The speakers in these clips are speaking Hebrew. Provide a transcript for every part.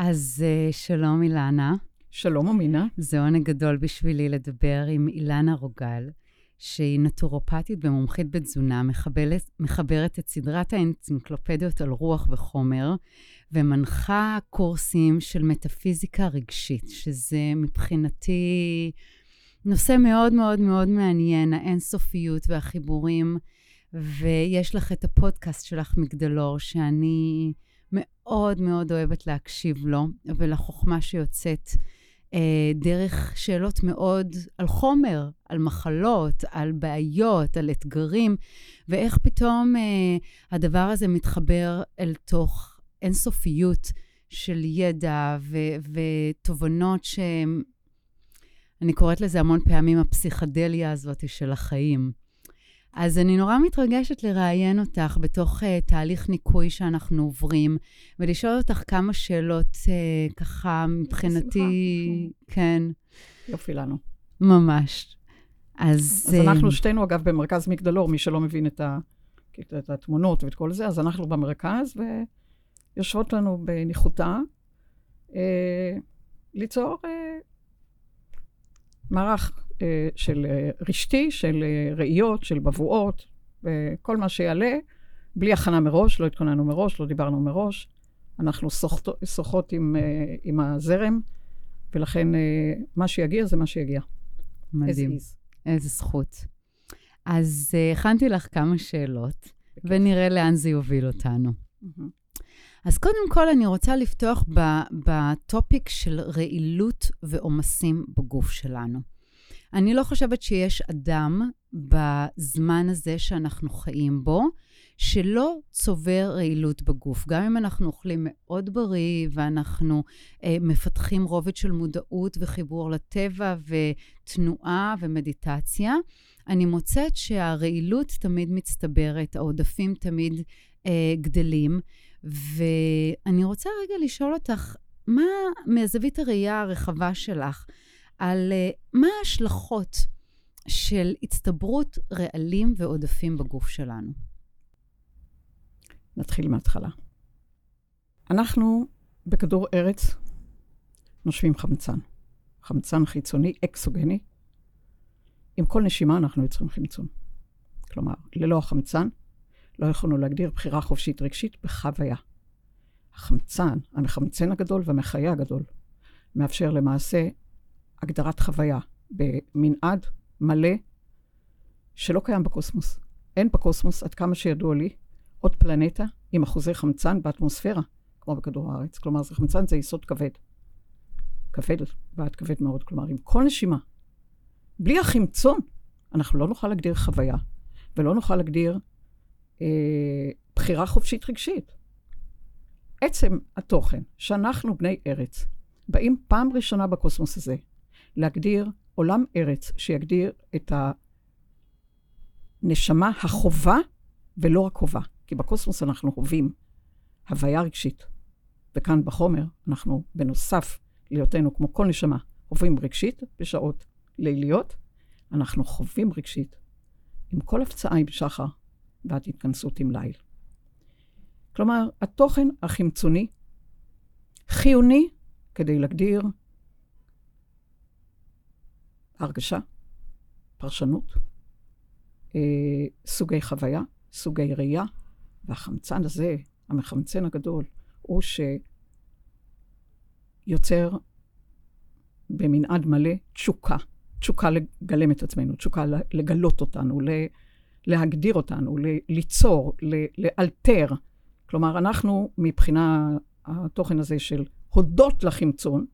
אז uh, שלום אילנה. שלום אמינה. זה עונג גדול בשבילי לדבר עם אילנה רוגל, שהיא נטורופטית ומומחית בתזונה, מחבלת, מחברת את סדרת האנציקלופדיות על רוח וחומר, ומנחה קורסים של מטאפיזיקה רגשית, שזה מבחינתי נושא מאוד מאוד מאוד מעניין, האינסופיות והחיבורים. ויש לך את הפודקאסט שלך, מגדלור, שאני מאוד מאוד אוהבת להקשיב לו, ולחוכמה שיוצאת אה, דרך שאלות מאוד על חומר, על מחלות, על בעיות, על אתגרים, ואיך פתאום אה, הדבר הזה מתחבר אל תוך אינסופיות של ידע ו- ותובנות שהן, אני קוראת לזה המון פעמים הפסיכדליה הזאת של החיים. אז אני נורא מתרגשת לראיין אותך בתוך uh, תהליך ניקוי שאנחנו עוברים, ולשאול אותך כמה שאלות uh, ככה מבחינתי, כן. יופי לנו. ממש. אז... אז uh, אנחנו שתינו, אגב, במרכז מגדלור, מי שלא מבין את, ה, את, התמונות ואת כל זה, אז אנחנו במרכז, ויושבות לנו בניחותא uh, ליצור uh, מערך אה, של אה, רשתי, של אה, ראיות, של בבואות, וכל מה שיעלה, בלי הכנה מראש, לא התכוננו מראש, לא דיברנו מראש. אנחנו שוחחות עם, עם הזרם, ולכן מה שיגיע זה מה שיגיע. מדהים. איזה זכות. אז הכנתי לך כמה שאלות, ונראה לאן זה יוביל אותנו. אז קודם כל, אני רוצה לפתוח בטופיק של רעילות ועומסים בגוף שלנו. אני לא חושבת שיש אדם בזמן הזה שאנחנו חיים בו, שלא צובר רעילות בגוף. גם אם אנחנו אוכלים מאוד בריא ואנחנו אה, מפתחים רובד של מודעות וחיבור לטבע ותנועה ומדיטציה, אני מוצאת שהרעילות תמיד מצטברת, העודפים תמיד אה, גדלים. ואני רוצה רגע לשאול אותך, מה מהזווית הראייה הרחבה שלך, על uh, מה ההשלכות של הצטברות רעלים ועודפים בגוף שלנו. נתחיל מההתחלה. אנחנו בכדור ארץ נושמים חמצן. חמצן חיצוני, אקסוגני. עם כל נשימה אנחנו יוצרים חמצון. כלומר, ללא החמצן לא יכולנו להגדיר בחירה חופשית רגשית בחוויה. החמצן, המחמצן הגדול והמחיה הגדול, מאפשר למעשה הגדרת חוויה במנעד מלא שלא קיים בקוסמוס. אין בקוסמוס, עד כמה שידוע לי, עוד פלנטה עם אחוזי חמצן באטמוספירה, כמו בכדור הארץ. כלומר, זה חמצן זה יסוד כבד. כבד, בעד כבד מאוד. כלומר, עם כל נשימה, בלי החמצון, אנחנו לא נוכל להגדיר חוויה, ולא נוכל להגדיר אה, בחירה חופשית רגשית. עצם התוכן שאנחנו בני ארץ, באים פעם ראשונה בקוסמוס הזה להגדיר עולם ארץ שיגדיר את הנשמה החובה ולא רק חובה. כי בקוסמוס אנחנו חווים הוויה רגשית, וכאן בחומר אנחנו, בנוסף להיותנו כמו כל נשמה, חווים רגשית בשעות ליליות, אנחנו חווים רגשית עם כל הפצעה עם שחר ועד התכנסות עם ליל. כלומר, התוכן החמצוני חיוני כדי להגדיר הרגשה, פרשנות, אה, סוגי חוויה, סוגי ראייה, והחמצן הזה, המחמצן הגדול, הוא שיוצר במנעד מלא תשוקה, תשוקה לגלם את עצמנו, תשוקה לגלות אותנו, להגדיר אותנו, ליצור, לאלתר. כלומר, אנחנו, מבחינה התוכן הזה של הודות לחמצון,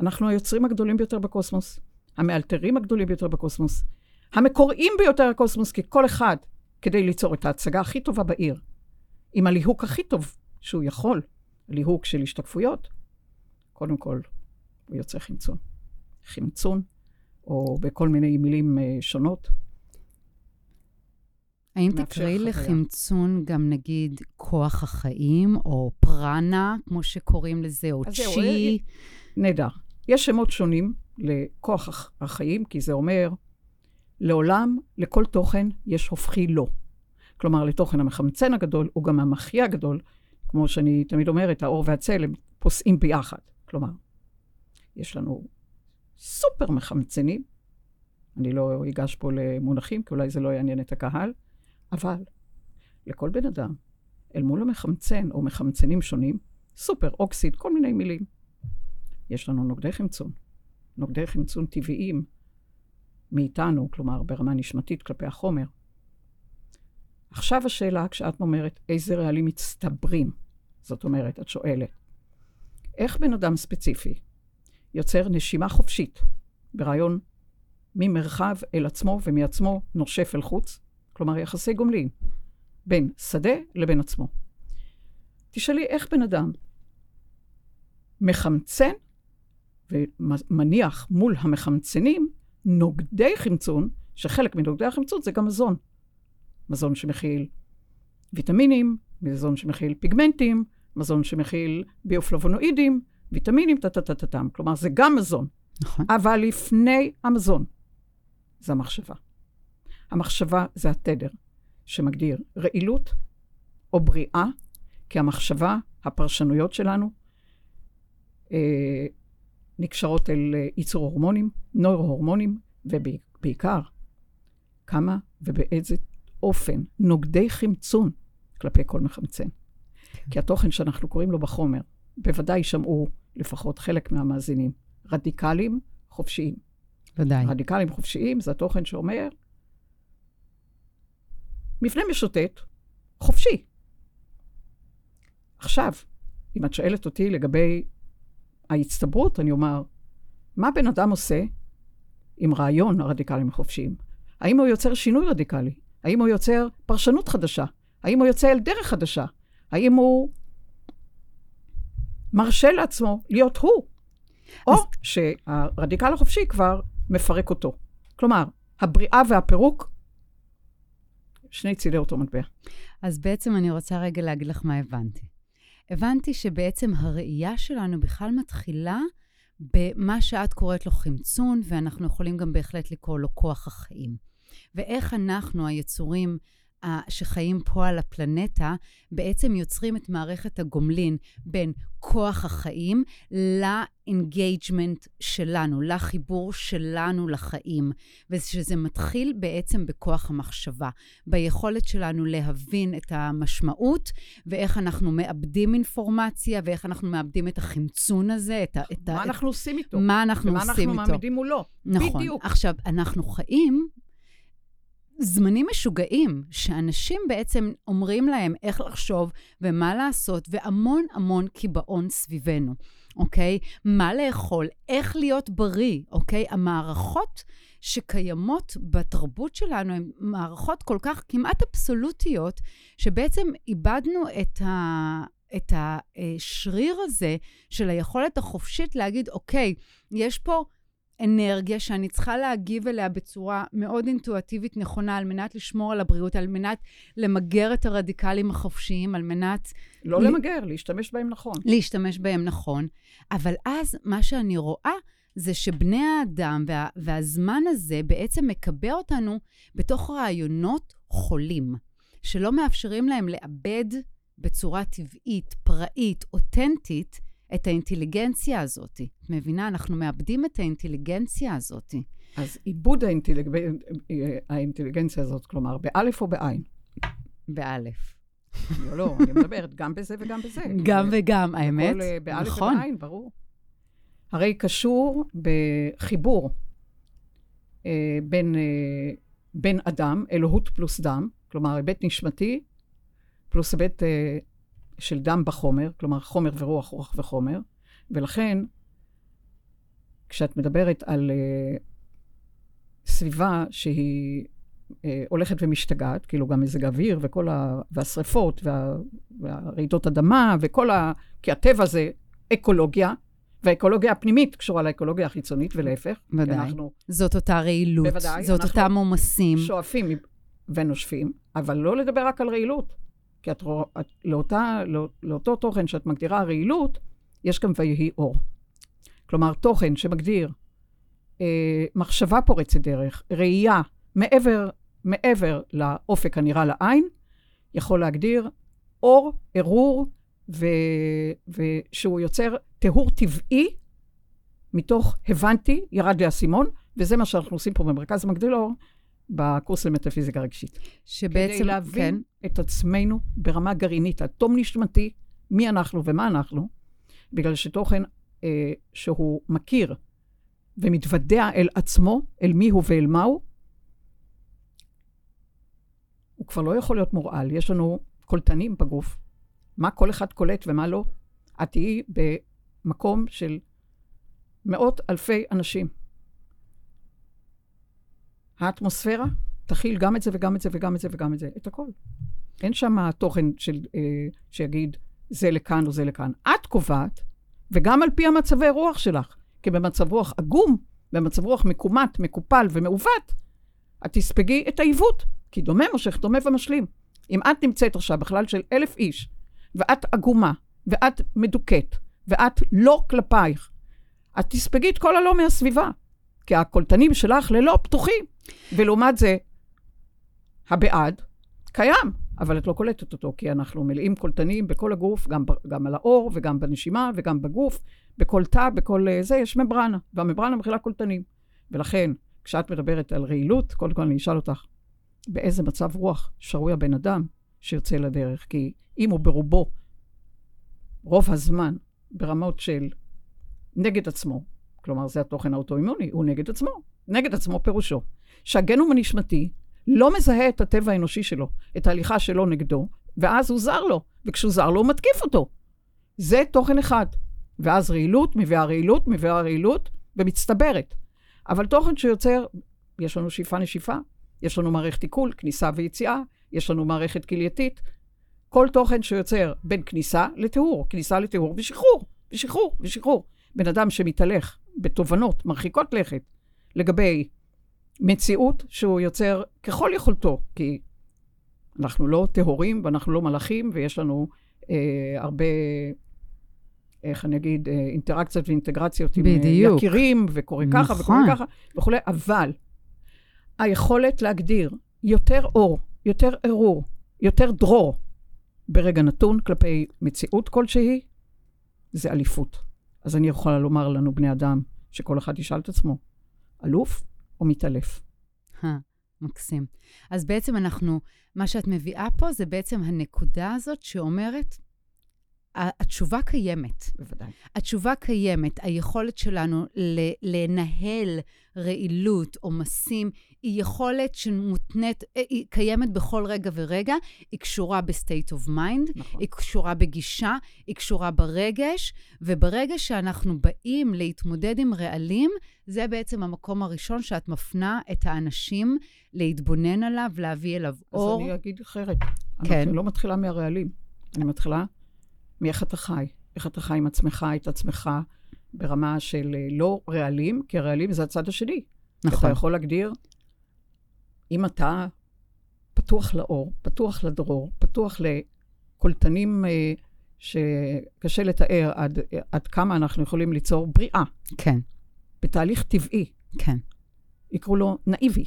אנחנו היוצרים הגדולים ביותר בקוסמוס. המאלתרים הגדולים ביותר בקוסמוס, המקוריים ביותר בקוסמוס, כי כל אחד, כדי ליצור את ההצגה הכי טובה בעיר, עם הליהוק הכי טוב שהוא יכול, ליהוק של השתקפויות, קודם כל, הוא יוצא חמצון. חמצון, או בכל מיני מילים uh, שונות. האם תקראי לחמצון גם נגיד כוח החיים, או פרנה, כמו שקוראים לזה, או צ'י? נהדר. יש שמות שונים לכוח החיים, כי זה אומר, לעולם, לכל תוכן יש הופכי לא. כלומר, לתוכן המחמצן הגדול, הוא גם המחיה הגדול, כמו שאני תמיד אומרת, האור והצלם פוסעים ביחד. כלומר, יש לנו סופר מחמצנים, אני לא אגש פה למונחים, כי אולי זה לא יעניין את הקהל, אבל לכל בן אדם, אל מול המחמצן או מחמצנים שונים, סופר, אוקסיד, כל מיני מילים. יש לנו נוגדי חמצון. נוגדי חמצון טבעיים מאיתנו, כלומר ברמה נשמתית כלפי החומר. עכשיו השאלה, כשאת אומרת איזה רעלים מצטברים, זאת אומרת, את שואלת, איך בן אדם ספציפי יוצר נשימה חופשית ברעיון ממרחב אל עצמו ומעצמו נושף אל חוץ, כלומר יחסי גומלין, בין שדה לבין עצמו. תשאלי איך בן אדם מחמצן ומניח מול המחמצנים נוגדי חמצון, שחלק מנוגדי החמצון זה גם מזון. מזון שמכיל ויטמינים, מזון שמכיל פיגמנטים, מזון שמכיל ביופלבונואידים, ויטמינים, טה-טה-טה-טם. כלומר, זה גם מזון. נכון. אבל לפני המזון, זה המחשבה. המחשבה זה התדר שמגדיר רעילות או בריאה, כי המחשבה, הפרשנויות שלנו, אה, נקשרות אל אה, ייצור הורמונים, נוירו-הורמונים, ובעיקר, כמה ובאיזה אופן נוגדי חמצון כלפי כל מחמצן. כי התוכן שאנחנו קוראים לו בחומר, בוודאי שמעו לפחות חלק מהמאזינים, רדיקלים חופשיים. ודאי. רדיקלים חופשיים זה התוכן שאומר, מבנה משוטט, חופשי. עכשיו, אם את שואלת אותי לגבי ההצטברות, אני אומר, מה בן אדם עושה עם רעיון הרדיקלים החופשיים? האם הוא יוצר שינוי רדיקלי? האם הוא יוצר פרשנות חדשה? האם הוא יוצא אל דרך חדשה? האם הוא מרשה לעצמו להיות הוא? או אז... שהרדיקל החופשי כבר מפרק אותו. כלומר, הבריאה והפירוק, שני צידי אותו מטבע. אז בעצם אני רוצה רגע להגיד לך מה הבנתי. הבנתי שבעצם הראייה שלנו בכלל מתחילה במה שאת קוראת לו חמצון, ואנחנו יכולים גם בהחלט לקרוא לו כוח החיים. ואיך אנחנו, היצורים שחיים פה על הפלנטה, בעצם יוצרים את מערכת הגומלין בין כוח החיים ל engagement שלנו, לחיבור שלנו לחיים. ושזה מתחיל בעצם בכוח המחשבה, ביכולת שלנו להבין את המשמעות, ואיך אנחנו מאבדים אינפורמציה, ואיך אנחנו מאבדים את החמצון הזה, את ה... את מה ה... אנחנו עושים איתו. מה אנחנו עושים איתו. ומה אנחנו מעמידים מולו. נכון. בדיוק. עכשיו, אנחנו חיים זמנים משוגעים, שאנשים בעצם אומרים להם איך לחשוב ומה לעשות, והמון המון קיבעון סביבנו, אוקיי? מה לאכול, איך להיות בריא, אוקיי? המערכות שקיימות בתרבות שלנו הן מערכות כל כך כמעט אבסולוטיות, שבעצם איבדנו את ה... את השריר הזה של היכולת החופשית להגיד, אוקיי, יש פה אנרגיה שאני צריכה להגיב אליה בצורה מאוד אינטואטיבית נכונה, על מנת לשמור על הבריאות, על מנת למגר את הרדיקלים החופשיים, על מנת... לא ל... למגר, להשתמש בהם נכון. להשתמש בהם נכון. אבל אז מה שאני רואה זה שבני האדם וה, והזמן הזה בעצם מקבע אותנו בתוך רעיונות חולים, שלא מאפשרים להם לאבד בצורה טבעית, פראית, אותנטית, את האינטליגנציה הזאת. את מבינה? אנחנו מאבדים את האינטליגנציה הזאת. אז עיבוד האינטליג... האינטליגנציה הזאת, כלומר, באלף או בעין? באלף. לא, לא, אני מדברת גם בזה וגם בזה. גם וגם, האמת. הכל באלף נכון. ובעין, ברור. הרי קשור בחיבור אה, בין, אה, בין אדם, אלוהות פלוס דם, כלומר, היבט נשמתי פלוס היבט אה, של דם בחומר, כלומר חומר ורוח, רוח וחומר, ולכן כשאת מדברת על uh, סביבה שהיא uh, הולכת ומשתגעת, כאילו גם מזג האוויר וכל ה... והשריפות וה... והרעידות אדמה וכל ה... כי הטבע זה אקולוגיה, והאקולוגיה הפנימית קשורה לאקולוגיה החיצונית ולהפך. ודאי. אנחנו... זאת אותה רעילות. בוודאי. זאת אותם עומסים. שואפים ונושפים, אבל לא לדבר רק על רעילות. כי את רואה, את, לאותה, לא, לאותו תוכן שאת מגדירה רעילות, יש גם ויהי אור. כלומר, תוכן שמגדיר אה, מחשבה פורצת דרך, ראייה מעבר, מעבר לאופק הנראה לעין, יכול להגדיר אור, ערעור, ושהוא יוצר טיהור טבעי מתוך הבנתי, ירד לי האסימון, וזה מה שאנחנו עושים פה במרכז מגדלור, בקורס למטאפיזיקה רגשית. שבעצם, כדי להבין כן. את עצמנו ברמה גרעינית, עד תום נשמתי, מי אנחנו ומה אנחנו, בגלל שתוכן אה, שהוא מכיר ומתוודע אל עצמו, אל מי הוא ואל מהו, הוא כבר לא יכול להיות מורעל. יש לנו קולטנים בגוף, מה כל אחד קולט ומה לא. את תהיי במקום של מאות אלפי אנשים. האטמוספירה תכיל גם את זה וגם את זה וגם את זה וגם את זה, את הכל. אין שם תוכן של, אה, שיגיד זה לכאן או זה לכאן. את קובעת, וגם על פי המצבי רוח שלך. כי במצב רוח עגום, במצב רוח מקומט, מקופל ומעוות, את תספגי את העיוות, כי דומה מושך, דומה ומשלים. אם את נמצאת עכשיו בכלל של אלף איש, ואת עגומה, ואת מדוכאת, ואת לא כלפייך, את תספגי את כל הלא מהסביבה, כי הקולטנים שלך ללא פתוחים. ולעומת זה, הבעד קיים, אבל את לא קולטת אותו, כי אנחנו מלאים קולטנים בכל הגוף, גם, גם על האור וגם בנשימה וגם בגוף, בכל תא, בכל אה, זה, יש ממברנה, והממברנה מכילה קולטנים. ולכן, כשאת מדברת על רעילות, קודם כל אני אשאל אותך, באיזה מצב רוח שרוי הבן אדם שיוצא לדרך? כי אם הוא ברובו, רוב הזמן, ברמות של נגד עצמו, כלומר זה התוכן האוטואימוני, הוא נגד עצמו. נגד עצמו פירושו שהגנום הנשמתי לא מזהה את הטבע האנושי שלו, את ההליכה שלו נגדו, ואז הוא זר לו, וכשהוא זר לו הוא מתקיף אותו. זה תוכן אחד. ואז רעילות מביאה רעילות, מביאה רעילות, ומצטברת. אבל תוכן שיוצר, יש לנו שאיפה נשיפה, יש לנו מערכת עיכול, כניסה ויציאה, יש לנו מערכת כלייתית. כל תוכן שיוצר בין כניסה לטיהור, כניסה לטיהור ושחרור, ושחרור, ושחרור. בן אדם שמתהלך בתובנות מרחיקות לכת לגבי מציאות שהוא יוצר ככל יכולתו, כי אנחנו לא טהורים ואנחנו לא מלאכים, ויש לנו אה, הרבה, איך אני אגיד, אה, אינטראקציות ואינטגרציות בדיוק. עם יקירים, וקורה נכון. ככה וקורה ככה וכולי, אבל היכולת להגדיר יותר אור, יותר ערעור, יותר דרור ברגע נתון כלפי מציאות כלשהי, זה אליפות. אז אני יכולה לומר לנו, בני אדם, שכל אחד ישאל את עצמו, אלוף או מתעלף? מקסים. אז בעצם אנחנו, מה שאת מביאה פה זה בעצם הנקודה הזאת שאומרת, התשובה קיימת. בוודאי. התשובה קיימת, היכולת שלנו ל- לנהל רעילות, עומסים, היא יכולת שמותנית, אה, היא קיימת בכל רגע ורגע, היא קשורה of mind, נכון. היא קשורה בגישה, היא קשורה ברגש, וברגע שאנחנו באים להתמודד עם רעלים, זה בעצם המקום הראשון שאת מפנה את האנשים להתבונן עליו, להביא אליו אז אור. אני אגיד אחרת. כן. אני לא מתחילה מהרעלים, אני מתחילה מאיך אתה חי. איך אתה חי עם עצמך, את עצמך, ברמה של אה, לא רעלים, כי הרעלים זה הצד השני. נכון. אתה יכול להגדיר, אם אתה פתוח לאור, פתוח לדרור, פתוח לקולטנים אה, שקשה לתאר עד, עד כמה אנחנו יכולים ליצור בריאה, כן, בתהליך טבעי, כן. יקראו לו נאיבי.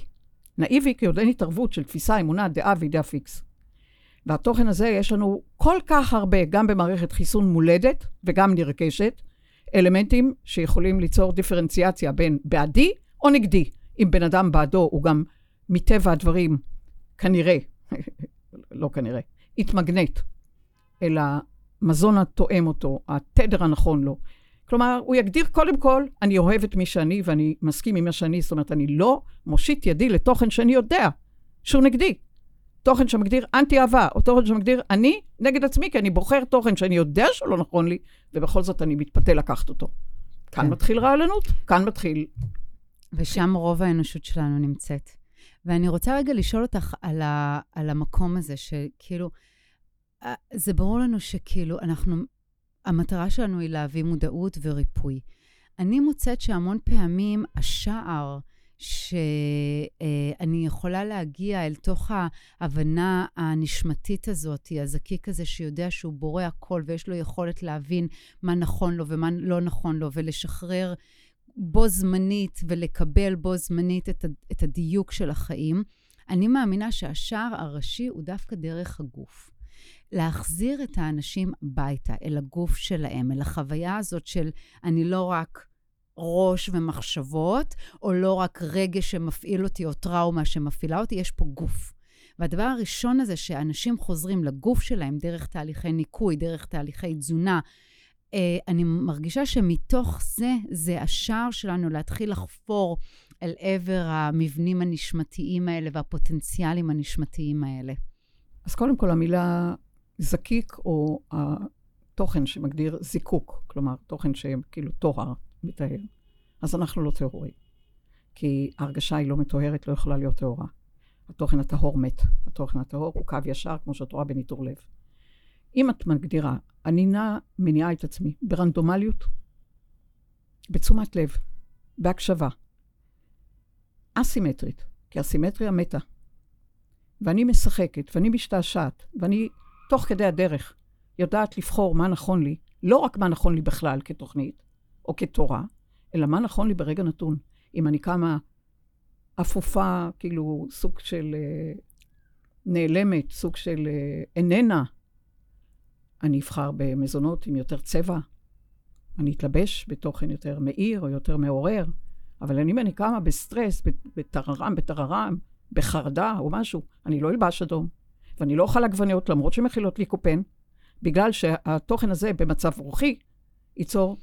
נאיבי כי עוד אין התערבות של תפיסה, אמונה, דעה ואידאה פיקס. והתוכן הזה, יש לנו כל כך הרבה, גם במערכת חיסון מולדת וגם נרכשת, אלמנטים שיכולים ליצור דיפרנציאציה בין בעדי או נגדי. אם בן אדם בעדו, הוא גם מטבע הדברים, כנראה, לא כנראה, יתמגנט אל המזון התואם אותו, התדר הנכון לו. כלומר, הוא יגדיר קודם כל, אני אוהב את מי שאני ואני מסכים עם מה שאני, זאת אומרת, אני לא מושיט ידי לתוכן שאני יודע שהוא נגדי. תוכן שמגדיר אנטי-אהבה, או תוכן שמגדיר אני נגד עצמי, כי אני בוחר תוכן שאני יודע שהוא לא נכון לי, ובכל זאת אני מתפתה לקחת אותו. כאן כן. מתחיל רעלנות, כאן מתחיל... ושם רוב האנושות שלנו נמצאת. ואני רוצה רגע לשאול אותך על, ה, על המקום הזה, שכאילו, אה, זה ברור לנו שכאילו, אנחנו, המטרה שלנו היא להביא מודעות וריפוי. אני מוצאת שהמון פעמים השער שאני יכולה להגיע אל תוך ההבנה הנשמתית הזאת, הזקיק הזה שיודע שהוא בורא הכל ויש לו יכולת להבין מה נכון לו ומה לא נכון לו, ולשחרר בו זמנית ולקבל בו זמנית את, את הדיוק של החיים, אני מאמינה שהשער הראשי הוא דווקא דרך הגוף. להחזיר את האנשים הביתה, אל הגוף שלהם, אל החוויה הזאת של אני לא רק ראש ומחשבות, או לא רק רגש שמפעיל אותי, או טראומה שמפעילה אותי, יש פה גוף. והדבר הראשון הזה, שאנשים חוזרים לגוף שלהם דרך תהליכי ניקוי, דרך תהליכי תזונה, אה, אני מרגישה שמתוך זה, זה השער שלנו להתחיל לחפור אל עבר המבנים הנשמתיים האלה והפוטנציאלים הנשמתיים האלה. אז קודם כל, המילה זקיק, או התוכן שמגדיר זיקוק, כלומר, תוכן שכאילו טוהר מטהר, אז אנחנו לא טהורים. כי ההרגשה היא לא מטוהרת, לא יכולה להיות טהורה. התוכן הטהור מת. התוכן הטהור הוא קו ישר, כמו שאת רואה בניטור לב. אם את מגדירה, אני נע מניעה את עצמי ברנדומליות, בתשומת לב, בהקשבה, אסימטרית, כי הסימטריה מתה. ואני משחקת, ואני משתעשעת, ואני תוך כדי הדרך יודעת לבחור מה נכון לי, לא רק מה נכון לי בכלל כתוכנית או כתורה, אלא מה נכון לי ברגע נתון. אם אני קמה אפופה, כאילו סוג של uh, נעלמת, סוג של uh, איננה, אני אבחר במזונות עם יותר צבע, אני אתלבש בתוכן יותר מאיר או יותר מעורר, אבל אם אני קמה בסטרס, בטררם, בטררם, בחרדה או משהו, אני לא אלבש אדום. ואני לא אוכל עגבניות למרות שמכילות לי קופן, בגלל שהתוכן הזה במצב רוחי ייצור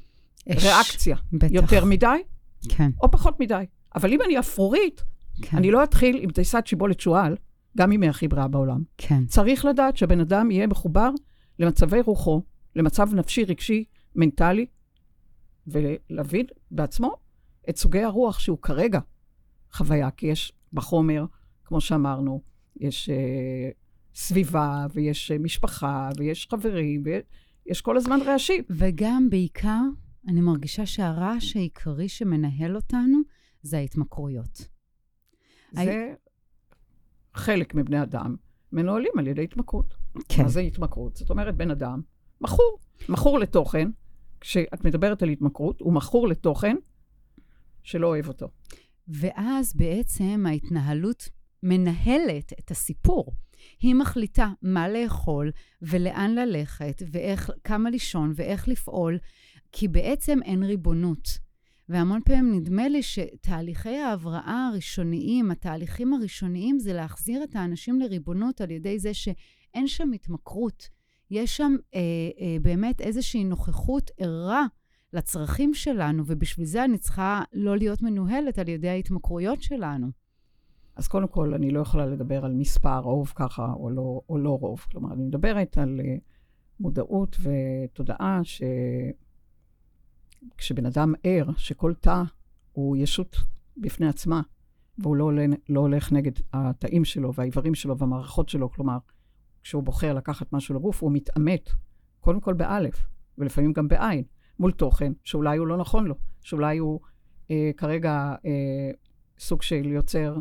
ריאקציה. בטח. יותר מדי, כן. או פחות מדי. אבל אם אני אפרורית, כן. אני לא אתחיל עם דייסת שיבולת שועל, גם אם היא הכי בריאה בעולם. כן. צריך לדעת שהבן אדם יהיה מחובר למצבי רוחו, למצב נפשי, רגשי, מנטלי, ולהבין בעצמו את סוגי הרוח שהוא כרגע חוויה, כי יש בחומר, כמו שאמרנו, יש uh, סביבה, ויש uh, משפחה, ויש חברים, ויש כל הזמן רעשים. וגם, בעיקר, אני מרגישה שהרעש העיקרי שמנהל אותנו זה ההתמכרויות. זה הי... חלק מבני אדם מנוהלים על ידי התמכרות. כן. מה זה התמכרות? זאת אומרת, בן אדם מכור, מכור לתוכן. כשאת מדברת על התמכרות, הוא מכור לתוכן שלא אוהב אותו. ואז בעצם ההתנהלות מנהלת את הסיפור. היא מחליטה מה לאכול ולאן ללכת ואיך, כמה לישון ואיך לפעול, כי בעצם אין ריבונות. והמון פעמים נדמה לי שתהליכי ההבראה הראשוניים, התהליכים הראשוניים, זה להחזיר את האנשים לריבונות על ידי זה שאין שם התמכרות. יש שם אה, אה, באמת איזושהי נוכחות ערה לצרכים שלנו, ובשביל זה אני צריכה לא להיות מנוהלת על ידי ההתמכרויות שלנו. אז קודם כל, אני לא יכולה לדבר על מספר, רוב ככה או לא, או לא רוב. כלומר, אני מדברת על uh, מודעות ותודעה שכשבן אדם ער, שכל תא הוא ישות בפני עצמה, והוא לא, לא הולך נגד התאים שלו והאיברים שלו והמערכות שלו, כלומר, כשהוא בוחר לקחת משהו לגוף, הוא מתעמת, קודם כל באלף, ולפעמים גם בעין. מול תוכן שאולי הוא לא נכון לו, שאולי הוא אה, כרגע אה, סוג של יוצר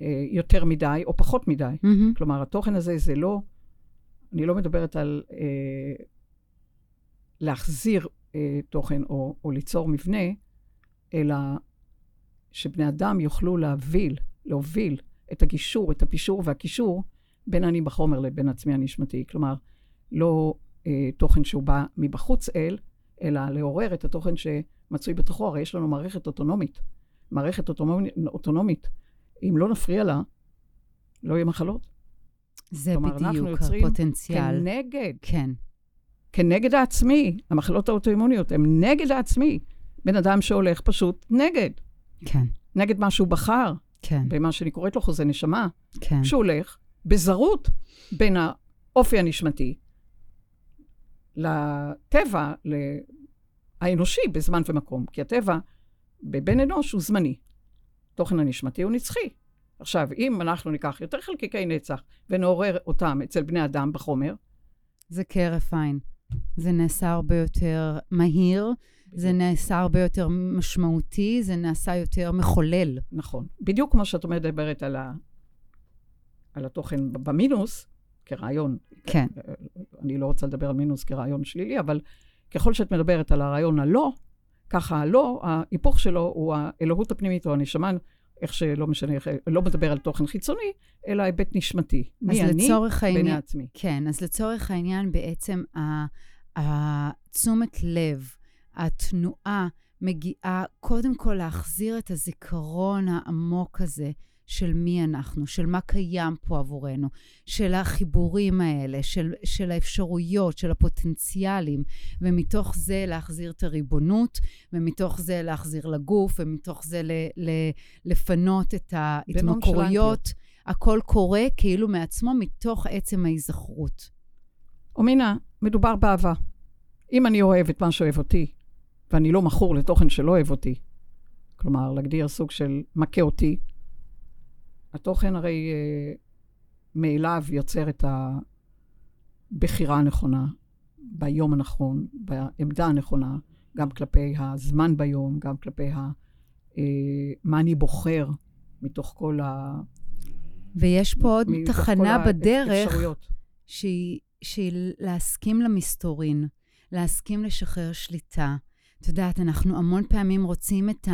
אה, יותר מדי או פחות מדי. Mm-hmm. כלומר, התוכן הזה זה לא, אני לא מדברת על אה, להחזיר אה, תוכן או, או ליצור מבנה, אלא שבני אדם יוכלו להביל, להוביל את הגישור, את הפישור והקישור בין אני בחומר לבין עצמי הנשמתי. כלומר, לא אה, תוכן שהוא בא מבחוץ אל, אלא לעורר את התוכן שמצוי בתוכו. הרי יש לנו מערכת אוטונומית. מערכת אוטונומית, אוטונומית. אם לא נפריע לה, לא יהיה מחלות. זה כלומר, בדיוק הפוטנציאל. כנגד. כן. כנגד העצמי. המחלות האוטואימוניות הן נגד העצמי. בן אדם שהולך פשוט נגד. כן. נגד מה שהוא בחר. כן. במה שאני קוראת לו חוזה נשמה. כן. שהוא הולך בזרות בין האופי הנשמתי לטבע האנושי בזמן ומקום, כי הטבע בבן אנוש הוא זמני. תוכן הנשמתי הוא נצחי. עכשיו, אם אנחנו ניקח יותר חלקיקי נצח ונעורר אותם אצל בני אדם בחומר... זה כהרף עין. זה נעשה הרבה יותר מהיר. זה נעשה הרבה יותר משמעותי, זה נעשה יותר מחולל. נכון. בדיוק כמו שאת מדברת על, ה... על התוכן במינוס, כרעיון. כן. אני לא רוצה לדבר על מינוס כרעיון שלילי, אבל ככל שאת מדברת על הרעיון הלא, ככה הלא, ההיפוך שלו הוא האלוהות הפנימית או הנשמה איך שלא משנה, לא מדבר על תוכן חיצוני, אלא היבט נשמתי. מי אני לצורך בעיני העניין, עצמי. כן, אז לצורך העניין בעצם התשומת לב, התנועה, מגיעה קודם כל להחזיר את הזיכרון העמוק הזה של מי אנחנו, של מה קיים פה עבורנו, של החיבורים האלה, של, של האפשרויות, של הפוטנציאלים, ומתוך זה להחזיר את הריבונות, ומתוך זה להחזיר לגוף, ומתוך זה ל, ל, לפנות את ההתמכרויות. הכל קורה כאילו מעצמו, מתוך עצם ההיזכרות. ומינה, מדובר באהבה. אם אני אוהב את מה שאוהב אותי, ואני לא מכור לתוכן שלא אוהב אותי, כלומר, להגדיר סוג של מכה אותי, התוכן הרי אה, מאליו יוצר את הבחירה הנכונה, ביום הנכון, בעמדה הנכונה, גם כלפי הזמן ביום, גם כלפי ה, אה, מה אני בוחר מתוך כל ה... ויש פה עוד תחנה בדרך. שהיא, שהיא להסכים למסתורין, להסכים לשחרר שליטה. את יודעת, אנחנו המון פעמים רוצים את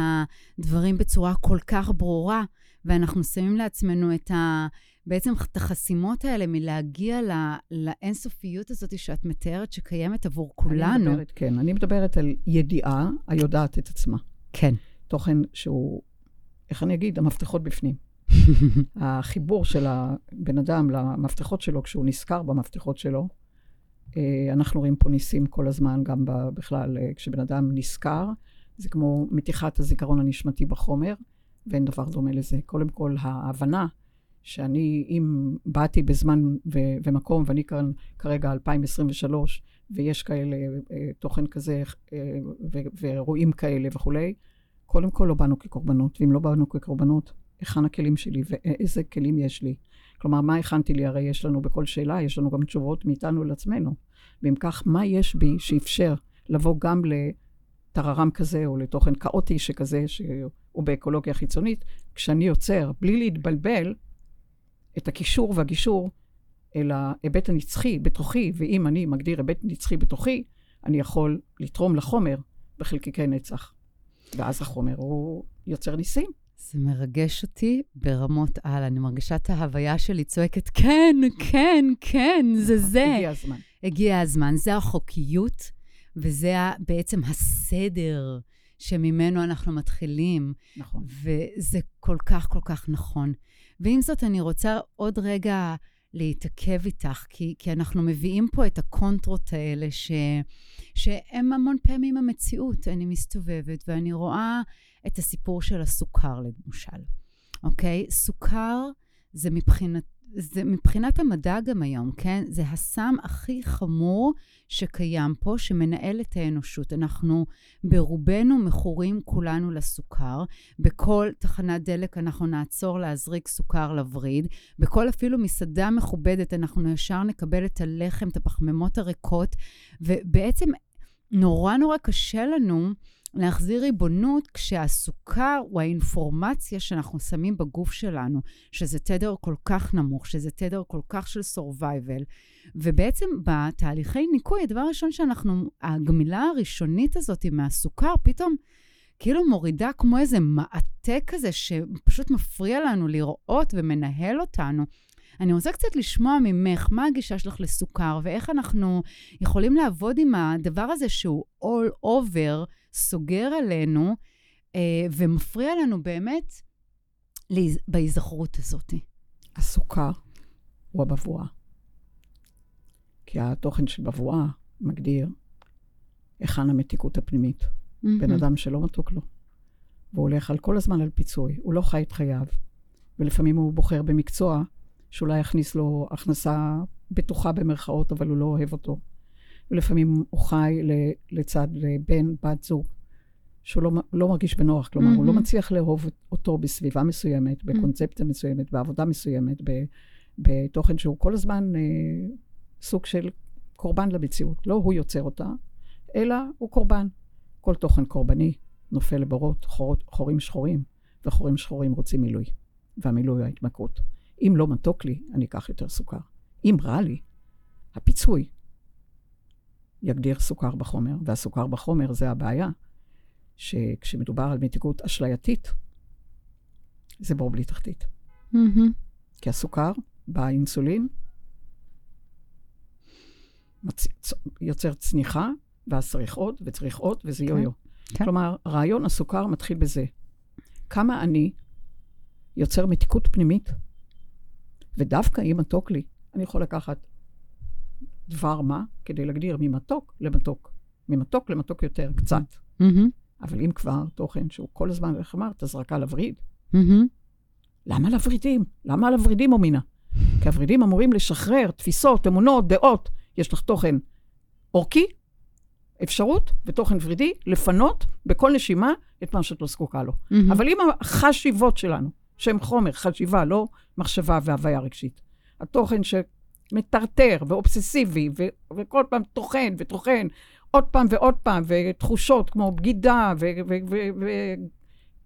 הדברים בצורה כל כך ברורה, ואנחנו שמים לעצמנו את ה... בעצם את החסימות האלה מלהגיע ל, לאינסופיות הזאת שאת מתארת שקיימת עבור כולנו. אני מדברת, כן, אני מדברת על ידיעה היודעת את עצמה. כן. תוכן שהוא, איך אני אגיד, המפתחות בפנים. החיבור של הבן אדם למפתחות שלו, כשהוא נזכר במפתחות שלו, אה, אנחנו רואים פה ניסים כל הזמן, גם בכלל, אה, כשבן אדם נזכר, זה כמו מתיחת הזיכרון הנשמתי בחומר, ואין דבר דומה לזה. קודם כל, ההבנה שאני, אם באתי בזמן ו- ומקום, ואני כאן כרגע 2023, ויש כאלה, אה, תוכן כזה, ו- ורואים כאלה וכולי, קודם כל לא באנו כקורבנות, ואם לא באנו כקורבנות, היכן הכלים שלי ואיזה כלים יש לי. כלומר, מה הכנתי לי? הרי יש לנו בכל שאלה, יש לנו גם תשובות מאיתנו לעצמנו. ואם כך, מה יש בי שאפשר לבוא גם לטררם כזה, או לתוכן כאוטי שכזה, שהוא באקולוגיה חיצונית, כשאני יוצר, בלי להתבלבל, את הקישור והגישור אל ההיבט הנצחי בתוכי, ואם אני מגדיר היבט נצחי בתוכי, אני יכול לתרום לחומר בחלקיקי נצח. ואז החומר הוא יוצר ניסים. זה מרגש אותי ברמות על. אני מרגישה את ההוויה שלי צועקת, כן, כן, כן, זה זה. הגיע הזמן. הגיע הזמן. זה החוקיות, וזה בעצם הסדר שממנו אנחנו מתחילים. נכון. וזה כל כך, כל כך נכון. ועם זאת, אני רוצה עוד רגע להתעכב איתך, כי, כי אנחנו מביאים פה את הקונטרות האלה, ש, שהם המון פעמים המציאות. אני מסתובבת ואני רואה את הסיפור של הסוכר, למשל. אוקיי? סוכר זה מבחינת... זה מבחינת המדע גם היום, כן? זה הסם הכי חמור שקיים פה, שמנהל את האנושות. אנחנו ברובנו מכורים כולנו לסוכר. בכל תחנת דלק אנחנו נעצור להזריק סוכר לווריד. בכל אפילו מסעדה מכובדת אנחנו ישר נקבל את הלחם, את הפחמימות הריקות, ובעצם נורא נורא קשה לנו להחזיר ריבונות כשהסוכר הוא האינפורמציה שאנחנו שמים בגוף שלנו, שזה תדר כל כך נמוך, שזה תדר כל כך של survival. ובעצם בתהליכי ניקוי, הדבר הראשון שאנחנו, הגמילה הראשונית הזאת מהסוכר, פתאום כאילו מורידה כמו איזה מעטה כזה שפשוט מפריע לנו לראות ומנהל אותנו. אני רוצה קצת לשמוע ממך, מה הגישה שלך לסוכר, ואיך אנחנו יכולים לעבוד עם הדבר הזה שהוא all over, סוגר עלינו, אה, ומפריע לנו באמת להיז... בהיזכרות הזאת. הסוכר הוא הבבואה. כי התוכן של בבואה מגדיר היכן המתיקות הפנימית. Mm-hmm. בן אדם שלא מתוק לו, והוא הולך על כל הזמן על פיצוי, הוא לא חי את חייו, ולפעמים הוא בוחר במקצוע שאולי יכניס לו הכנסה בטוחה במרכאות, אבל הוא לא אוהב אותו. ולפעמים הוא חי לצד בן, בת זוג, שהוא לא, לא מרגיש בנוח, כלומר, mm-hmm. הוא לא מצליח לאהוב אותו בסביבה מסוימת, בקונספציה mm-hmm. מסוימת, בעבודה מסוימת, בתוכן שהוא כל הזמן אה, סוג של קורבן למציאות. לא הוא יוצר אותה, אלא הוא קורבן. כל תוכן קורבני נופל לבורות, חור, חורים שחורים, וחורים שחורים רוצים מילוי, והמילוי הוא ההתמכרות. אם לא מתוק לי, אני אקח יותר סוכר. אם רע לי, הפיצוי יגדיר סוכר בחומר, והסוכר בחומר זה הבעיה, שכשמדובר על מתיקות אשלייתית, זה בור בלי תחתית. מהמם. כי הסוכר, באינסולין, מצ... יוצר צניחה, ואז צריך עוד וצריך עוד, וזה כן. יו-יו. כן. כלומר, רעיון הסוכר מתחיל בזה. כמה אני יוצר מתיקות פנימית, ודווקא אם מתוק לי, אני יכול לקחת דבר מה כדי להגדיר ממתוק למתוק. ממתוק למתוק יותר, קצת. מהמם. אבל אם כבר תוכן שהוא כל הזמן, איך אמרת, זרקה לווריד, מהמם. למה לוורידים? למה לוורידים, אמינה? כי הוורידים אמורים לשחרר תפיסות, אמונות, דעות. יש לך תוכן אורכי, אפשרות, ותוכן ורידי, לפנות בכל נשימה את מה שאת לא זקוקה לו. מהמם. אבל אם החשיבות שלנו, שהן חומר, חשיבה, לא מחשבה והוויה רגשית, התוכן שמטרטר ואובססיבי, ו- וכל פעם טוחן וטוחן, עוד פעם ועוד פעם, ותחושות כמו בגידה,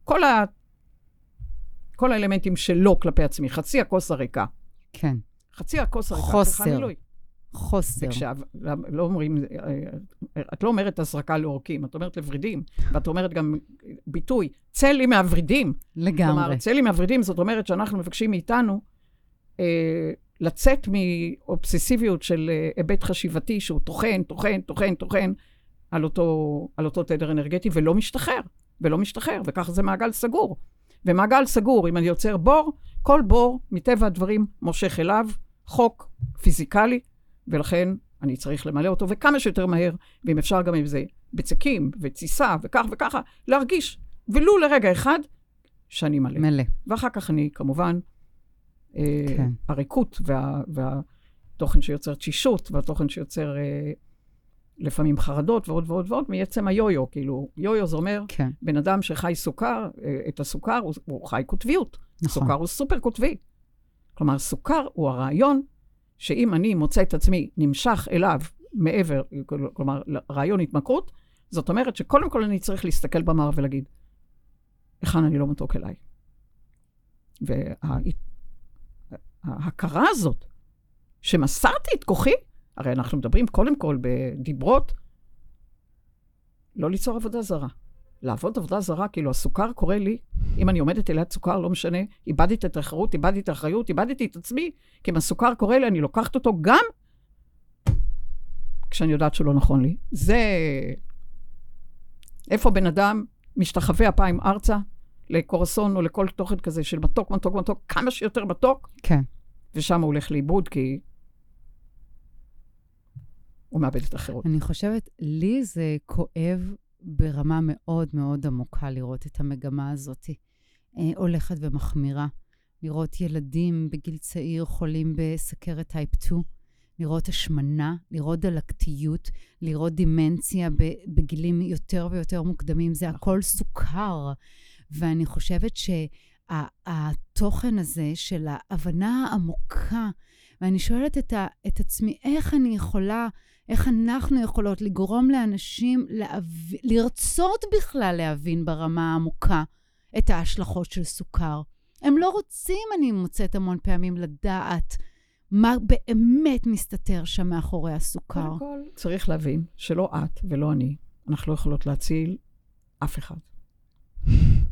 וכל ה... כל האלמנטים שלו כלפי עצמי, חצי הכוס הריקה. כן. חצי הכוס הריקה. חוסר. חוסר. וכשאב- לא אומרים, אה, את לא אומרת הזרקה לעורקים, את אומרת לוורידים, ואת אומרת גם ביטוי, צא לי מהוורידים. כלומר, לגמרי. צא לי מהוורידים, זאת אומרת שאנחנו מבקשים מאיתנו אה, לצאת מאובססיביות של אה, היבט חשיבתי שהוא טוחן, טוחן, טוחן, טוחן על אותו, על אותו תדר אנרגטי, ולא משתחרר, ולא משתחרר, וככה זה מעגל סגור. ומעגל סגור, אם אני יוצר בור, כל בור, מטבע הדברים, מושך אליו חוק פיזיקלי, ולכן אני צריך למלא אותו, וכמה שיותר מהר, ואם אפשר גם עם זה בצקים ותסיסה וכך וככה, להרגיש, ולו לרגע אחד, שאני מלא. מלא. ואחר כך אני, כמובן, אה, כן. הריקות וה, והתוכן שיוצר תשישות, והתוכן שיוצר אה, לפעמים חרדות ועוד ועוד ועוד, מעצם היו-יו. כאילו, יו-יו זה אומר, כן. בן אדם שחי סוכר, אה, את הסוכר, הוא, הוא חי קוטביות. נכון. סוכר הוא סופר קוטבי. כלומר, סוכר הוא הרעיון שאם אני מוצא את עצמי נמשך אליו מעבר, כלומר, רעיון התמכרות, זאת אומרת שקודם כל אני צריך להסתכל במראה ולהגיד, היכן אני לא מתוק אליי. וההכרה הזאת, שמסרתי את כוחי, הרי אנחנו מדברים קודם כל בדיברות, לא ליצור עבודה זרה. לעבוד עבודה זרה, כאילו הסוכר קורא לי, אם אני עומדת ליד סוכר, לא משנה, איבדתי את התחרות, איבדתי את האחריות, איבדתי את עצמי, כי אם הסוכר קורא לי, אני לוקחת אותו גם כשאני יודעת שלא נכון לי. זה... איפה בן אדם משתחווה אפיים ארצה לקורסון או לכל תוכן כזה של מתוק, מתוק, מתוק, כמה שיותר מתוק, כן. ושם הוא הולך לאיבוד, כי הוא מאבד את החירות. אני חושבת, לי זה כואב ברמה מאוד מאוד עמוקה לראות את המגמה הזאת אה, הולכת ומחמירה. לראות ילדים בגיל צעיר חולים בסכרת טייפ 2, לראות השמנה, לראות דלקתיות, לראות דימנציה בגילים יותר ויותר מוקדמים. זה הכל סוכר. ואני חושבת שהתוכן הזה של ההבנה העמוקה, ואני שואלת את, ה- את עצמי, איך אני יכולה... איך אנחנו יכולות לגרום לאנשים להב... לרצות בכלל להבין ברמה העמוקה את ההשלכות של סוכר. הם לא רוצים, אני מוצאת המון פעמים, לדעת מה באמת מסתתר שם מאחורי הסוכר. קודם כל, צריך להבין שלא את ולא אני, אנחנו לא יכולות להציל אף אחד.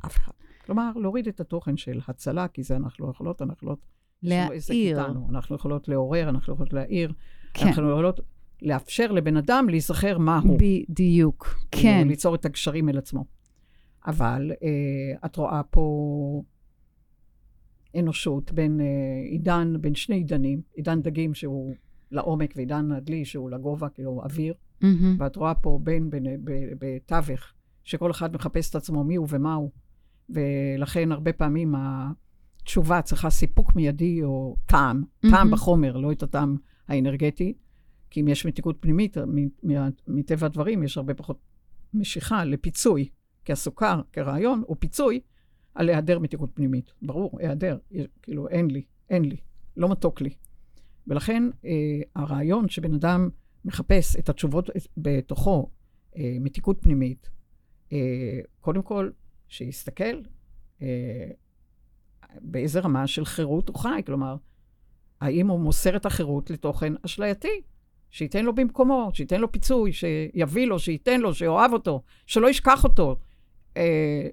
אף אחד. כלומר, להוריד את התוכן של הצלה, כי זה אנחנו לא יכולות, אנחנו עסק להעיר. אנחנו יכולות לעורר, אנחנו יכולות להעיר. כן. אנחנו יכולות לאפשר לבן אדם להיזכר מה הוא. בדיוק, כן. ליצור את הקשרים אל עצמו. אבל אה, את רואה פה אנושות בין אה, עידן, בין שני עידנים, עידן דגים שהוא לעומק ועידן הדלי שהוא לגובה, כאילו אוויר, מהמם. ואת רואה פה בין, בין, ב- בתווך, שכל אחד מחפש את עצמו מי הוא ומה הוא, ולכן הרבה פעמים התשובה צריכה סיפוק מיידי או טעם, טעם מהמם. בחומר, לא את הטעם האנרגטי, כי אם יש מתיקות פנימית, מטבע הדברים יש הרבה פחות משיכה לפיצוי, כי הסוכר כרעיון הוא פיצוי על היעדר מתיקות פנימית. ברור, היעדר, כאילו אין לי, אין לי, לא מתוק לי. ולכן אה, הרעיון שבן אדם מחפש את התשובות בתוכו, אה, מתיקות פנימית, אה, קודם כל, שיסתכל אה, באיזה רמה של חירות הוא חי. כלומר, האם הוא מוסר את החירות לתוכן אשלייתי? שייתן לו במקומו, שייתן לו פיצוי, שיביא לו, שייתן לו, שיאהב אותו, שלא ישכח אותו. אה,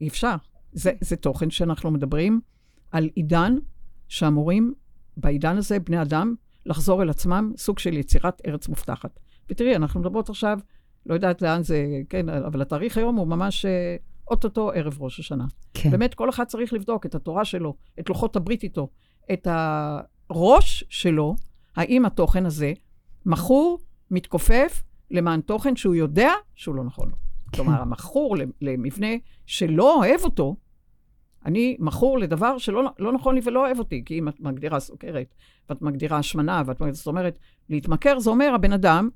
אי אפשר. זה, זה תוכן שאנחנו מדברים על עידן שאמורים, בעידן הזה, בני אדם, לחזור אל עצמם, סוג של יצירת ארץ מובטחת. ותראי, אנחנו מדברות עכשיו, לא יודעת לאן זה, כן, אבל התאריך היום הוא ממש אה, אוטוטו ערב ראש השנה. כן. באמת, כל אחד צריך לבדוק את התורה שלו, את לוחות הברית איתו, את הראש שלו, האם התוכן הזה מכור, מתכופף, למען תוכן שהוא יודע שהוא לא נכון לו. כן. כלומר, המכור למבנה שלא אוהב אותו, אני מכור לדבר שלא לא נכון לי ולא אוהב אותי, כי אם את מגדירה סוכרת, ואת מגדירה השמנה, ואת מגדירה, זאת אומרת, להתמכר זה אומר הבן אדם,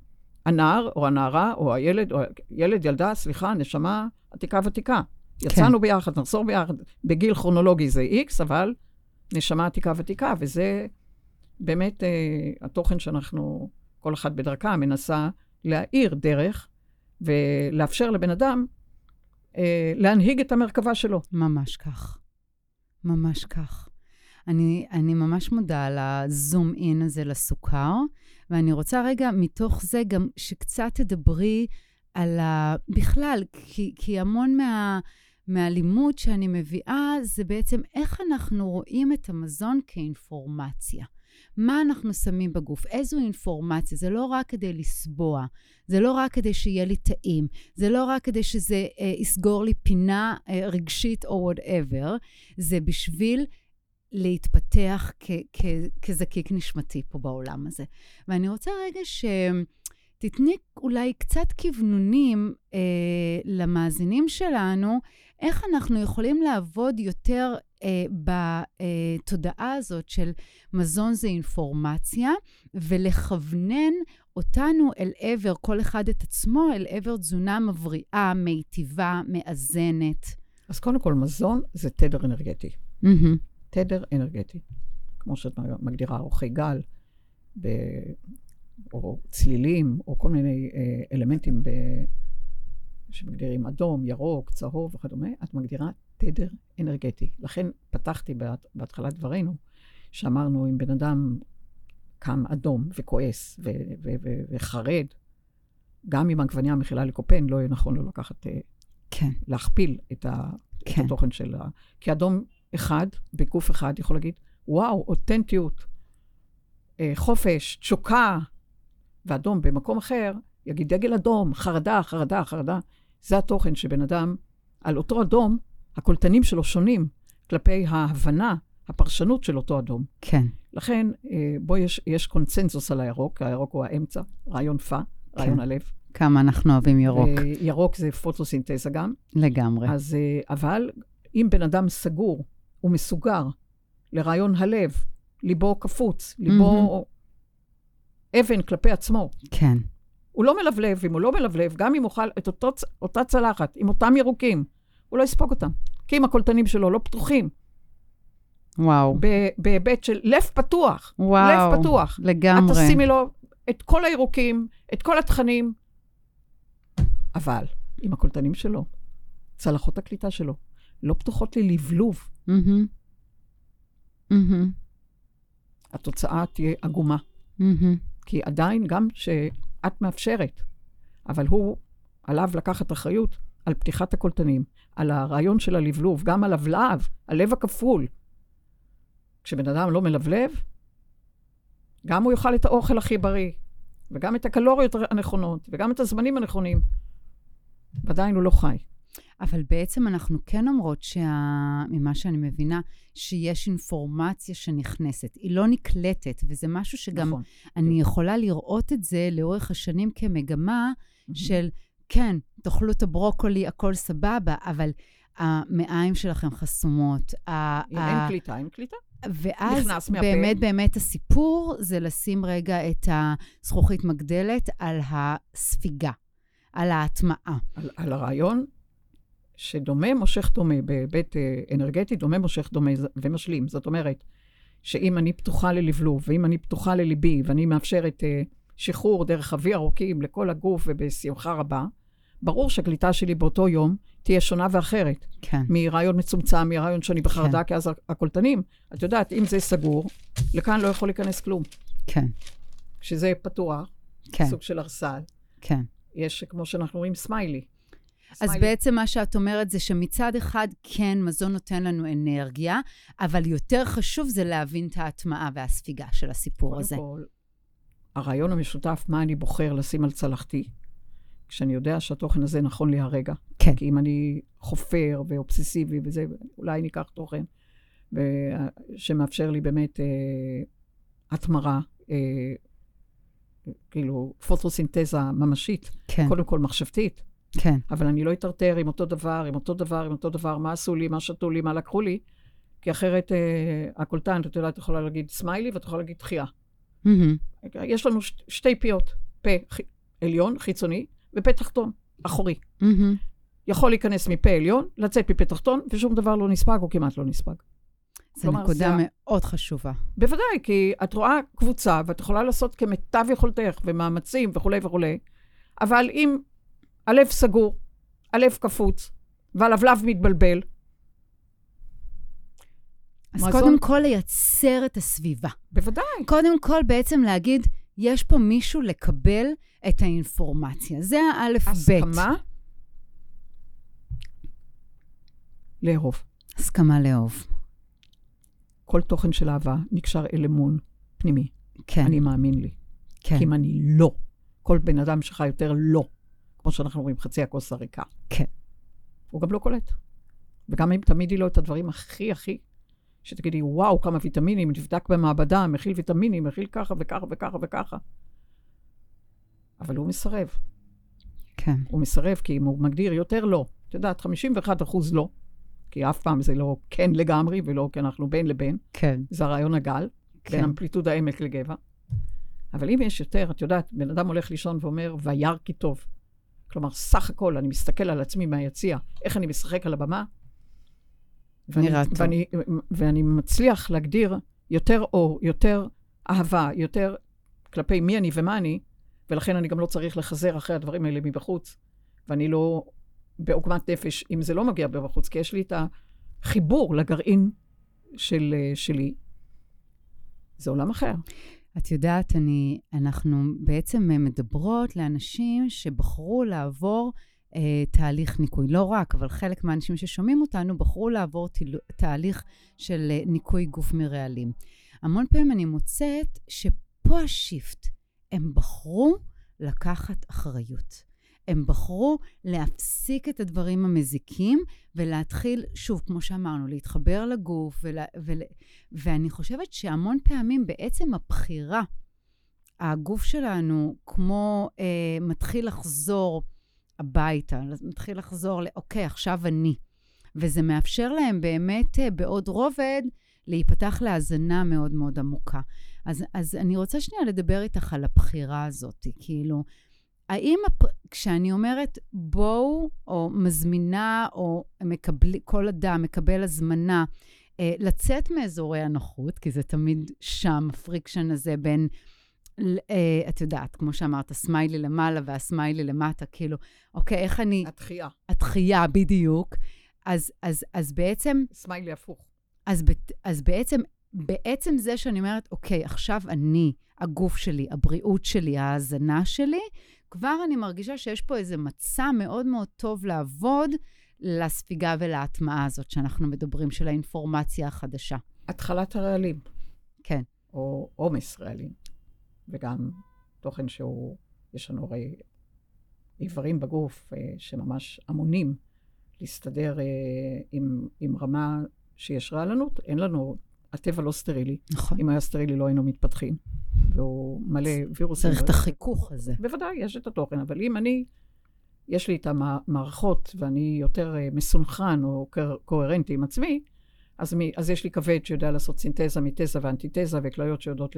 הנער, או הנערה, או הילד, או ילד, ילדה, סליחה, נשמה עתיקה ותיקה. כן. יצאנו ביחד, נחזור ביחד. בגיל כרונולוגי זה X, אבל נשמה עתיקה ותיקה, וזה באמת אה, התוכן שאנחנו, כל אחת בדרכה, מנסה להאיר דרך ולאפשר לבן אדם אה, להנהיג את המרכבה שלו. ממש כך. ממש כך. אני, אני ממש מודה על הזום אין הזה לסוכר, ואני רוצה רגע מתוך זה גם שקצת תדברי על ה... בכלל, כי, כי המון מה, מהלימוד שאני מביאה זה בעצם איך אנחנו רואים את המזון כאינפורמציה. מה אנחנו שמים בגוף, איזו אינפורמציה. זה לא רק כדי לסבוע, זה לא רק כדי שיהיה לי טעים, זה לא רק כדי שזה אה, יסגור לי פינה אה, רגשית או וואטאבר, זה בשביל להתפתח כ- כ- כזקיק נשמתי פה בעולם הזה. ואני רוצה רגע שתתני אולי קצת כוונונים אה, למאזינים שלנו, איך אנחנו יכולים לעבוד יותר אה, בתודעה הזאת של מזון זה אינפורמציה, ולכוונן אותנו אל עבר, כל אחד את עצמו, אל עבר תזונה מבריאה, מיטיבה, מאזנת. אז קודם כל, מזון זה תדר אנרגטי. Mm-hmm. תדר אנרגטי. כמו שאת מגדירה, אורכי גל, ב... או צלילים, או כל מיני אה, אלמנטים ב... שמגדירים אדום, ירוק, צהוב וכדומה, את מגדירה תדר אנרגטי. לכן פתחתי בהת... בהתחלת דברינו, שאמרנו, אם בן אדם קם אדום וכועס ו... ו... ו... וחרד, גם אם העגבניה מכילה לקופן, לא יהיה נכון לו לקחת, אה, כן. להכפיל את, ה... כן. את התוכן של ה... כי אדום אחד, בגוף אחד, יכול להגיד, וואו, אותנטיות, אה, חופש, תשוקה, ואדום במקום אחר, יגיד דגל אדום, חרדה, חרדה, חרדה. זה התוכן שבן אדם, על אותו אדום, הקולטנים שלו שונים כלפי ההבנה, הפרשנות של אותו אדום. כן. לכן, אה, בו יש, יש קונצנזוס על הירוק, הירוק הוא האמצע, רעיון פא, רעיון כן. הלב. כמה אנחנו אוהבים ירוק. ירוק זה פוטוסינתזה גם. לגמרי. אז, אה, אבל אם בן אדם סגור ומסוגר לרעיון הלב, ליבו קפוץ, ליבו אבן כלפי עצמו, כן. הוא לא מלבלב, אם הוא לא מלבלב, גם אם אוכל את אותו, אותה צלחת עם אותם ירוקים, הוא לא יספוג אותם. כי אם הקולטנים שלו לא פתוחים, וואו. בהיבט של לב פתוח, וואו. לב פתוח. לגמרי. את תשימי לו את כל הירוקים, את כל התכנים, אבל אם הקולטנים שלו, צלחות הקליטה שלו, לא פתוחות ללבלוב, מהמם. מהמם. התוצאה תהיה עגומה. מהמם. כי עדיין, גם שאת מאפשרת, אבל הוא, עליו לקחת אחריות על פתיחת הקולטנים, על הרעיון של הלבלוב, גם על הלבלב, הלב הכפול. כשבן אדם לא מלבלב, גם הוא יאכל את האוכל הכי בריא, וגם את הקלוריות הנכונות, וגם את הזמנים הנכונים, ועדיין הוא לא חי. אבל בעצם אנחנו כן אומרות, שה... ממה שאני מבינה, שיש אינפורמציה שנכנסת. היא לא נקלטת, וזה משהו שגם נכון. אני יכולה לראות את זה לאורך השנים כמגמה של, כן, תאכלו את הברוקולי, הכל סבבה, אבל המעיים שלכם חסומות. אם ה- אין קליטה, אין קליטה. ואז. באמת באמת הסיפור זה לשים רגע את הזכוכית מגדלת על הספיגה, על ההטמעה. על, על הרעיון שדומה מושך דומה, בהיבט אה, אנרגטי, דומה מושך דומה ומשלים. זאת אומרת, שאם אני פתוחה ללבלוב, ואם אני פתוחה לליבי, ואני מאפשרת אה, שחרור דרך אבי ארוכים לכל הגוף ובשמחה רבה, ברור שהקליטה שלי באותו יום תהיה שונה ואחרת. כן, מרעיון מצומצם, מרעיון שאני בחרדה, כי אז הקולטנים, את יודעת, אם זה סגור, לכאן לא יכול להיכנס כלום. כן, כשזה פתוח, כן, סוג של ארסל, כן. יש, כמו שאנחנו רואים, סמיילי. אז סמיילי. בעצם מה שאת אומרת זה שמצד אחד, כן, מזון נותן לנו אנרגיה, אבל יותר חשוב זה להבין את ההטמעה והספיגה של הסיפור קודם הזה. כל, הרעיון המשותף, מה אני בוחר לשים על צלחתי, כשאני יודע שהתוכן הזה נכון לי הרגע. כן. כי אם אני חופר ואובססיבי וזה, אולי אני אקח תוכן ו- שמאפשר לי באמת אה, התמרה, אה, כאילו פוטוסינתזה ממשית, כן, קודם כל מחשבתית, כן, אבל אני לא אטרטר עם אותו דבר, עם אותו דבר, עם אותו דבר, מה עשו לי, מה שתו לי, מה לקחו לי, כי אחרת אה, הקולטן, את יודעת, את יכולה להגיד סמיילי ואת יכולה להגיד דחייה. מהמם, יש לנו ש- שתי פיות, פה עליון, חיצוני, ופה תחתון, אחורי. מהמם. יכול להיכנס מפה עליון, לצאת מפה תחתון, ושום דבר לא נספג או כמעט לא נספג. זו נקודה זה מאוד חשובה. בוודאי, כי את רואה קבוצה, ואת יכולה לעשות כמיטב יכולתך, ומאמצים וכולי וכולי, אבל אם הלב סגור, הלב קפוץ, והלבלב מתבלבל, אז מזון- קודם כל לייצר את הסביבה. בוודאי. קודם כל בעצם להגיד, יש פה מישהו לקבל את האינפורמציה. זה האלף-בית. הסכמה לאהוב. הסכמה לאהוב. כל תוכן של אהבה נקשר אל אמון פנימי. כן, אני מאמין לי. כן, כי אם אני לא, כל בן אדם שחי יותר לא, כמו שאנחנו רואים, חצי הכוס הריקה. כן. הוא גם לא קולט. וגם אם תמידי לו את הדברים הכי הכי, שתגידי, וואו, כמה ויטמינים, נבדק במעבדה, מכיל ויטמינים, מכיל ככה וככה וככה וככה. אבל הוא מסרב. כן, הוא מסרב כי אם הוא מגדיר יותר לא, את יודעת, 51 אחוז לא, כי אף פעם זה לא כן לגמרי ולא כי אנחנו בין לבין, כן, זה הרעיון הגל, בין כן. אמפליטוד העמק לגבע. אבל אם יש יותר, את יודעת, בן אדם הולך לישון ואומר, וירא כי טוב. כלומר, סך הכל, אני מסתכל על עצמי מהיציע, איך אני משחק על הבמה, ואני, נראה טוב. ואני, ואני מצליח להגדיר יותר אור, יותר אהבה, יותר כלפי מי אני ומה אני, ולכן אני גם לא צריך לחזר אחרי הדברים האלה מבחוץ, ואני לא בעוגמת נפש אם זה לא מגיע מבחוץ, כי יש לי את החיבור לגרעין של, שלי. זה עולם אחר. את יודעת, אני, אנחנו בעצם מדברות לאנשים שבחרו לעבור אה, תהליך ניקוי. לא רק, אבל חלק מהאנשים ששומעים אותנו בחרו לעבור תל, תהליך של אה, ניקוי גוף מרעלים. המון פעמים אני מוצאת שפה השיפט, הם בחרו לקחת אחריות. הם בחרו להפסיק את הדברים המזיקים ולהתחיל, שוב, כמו שאמרנו, להתחבר לגוף. ולה, ול, ואני חושבת שהמון פעמים בעצם הבחירה, הגוף שלנו כמו אה, מתחיל לחזור הביתה, מתחיל לחזור ל, אוקיי, עכשיו אני. וזה מאפשר להם באמת אה, בעוד רובד להיפתח להאזנה מאוד מאוד עמוקה. אז, אז אני רוצה שנייה לדבר איתך על הבחירה הזאת, כאילו, האם הפ... כשאני אומרת בואו, או מזמינה, או מקבל, כל אדם מקבל הזמנה אה, לצאת מאזורי הנוחות, כי זה תמיד שם, ה friction הזה בין, אה, את יודעת, כמו שאמרת, הסמיילי למעלה והסמיילי למטה, כאילו, אוקיי, איך אני... התחייה. התחייה, בדיוק. אז, אז, אז בעצם... סמיילי הפוך. אז, ב- אז בעצם, בעצם זה שאני אומרת, אוקיי, עכשיו אני, הגוף שלי, הבריאות שלי, ההאזנה שלי, כבר אני מרגישה שיש פה איזה מצע מאוד מאוד טוב לעבוד לספיגה ולהטמעה הזאת שאנחנו מדברים, של האינפורמציה החדשה. התחלת הרעלים. כן. או עומס רעלים. וגם תוכן שהוא, יש לנו הרי איברים בגוף אה, שממש אמונים להסתדר אה, עם, עם רמה שיש רעלנות. אין לנו, הטבע לא סטרילי. נכון. אם היה סטרילי לא היינו מתפתחים. והוא מלא וירוסים. צריך את החיכוך הזה. בוודאי, יש את התוכן, אבל אם אני, יש לי את המערכות ואני יותר אה, מסונכרן או קוה- קוהרנטי עם עצמי, אז, מי, אז יש לי כבד שיודע לעשות סינתזה מתזה ואנטיתזה, וכליות שיודעות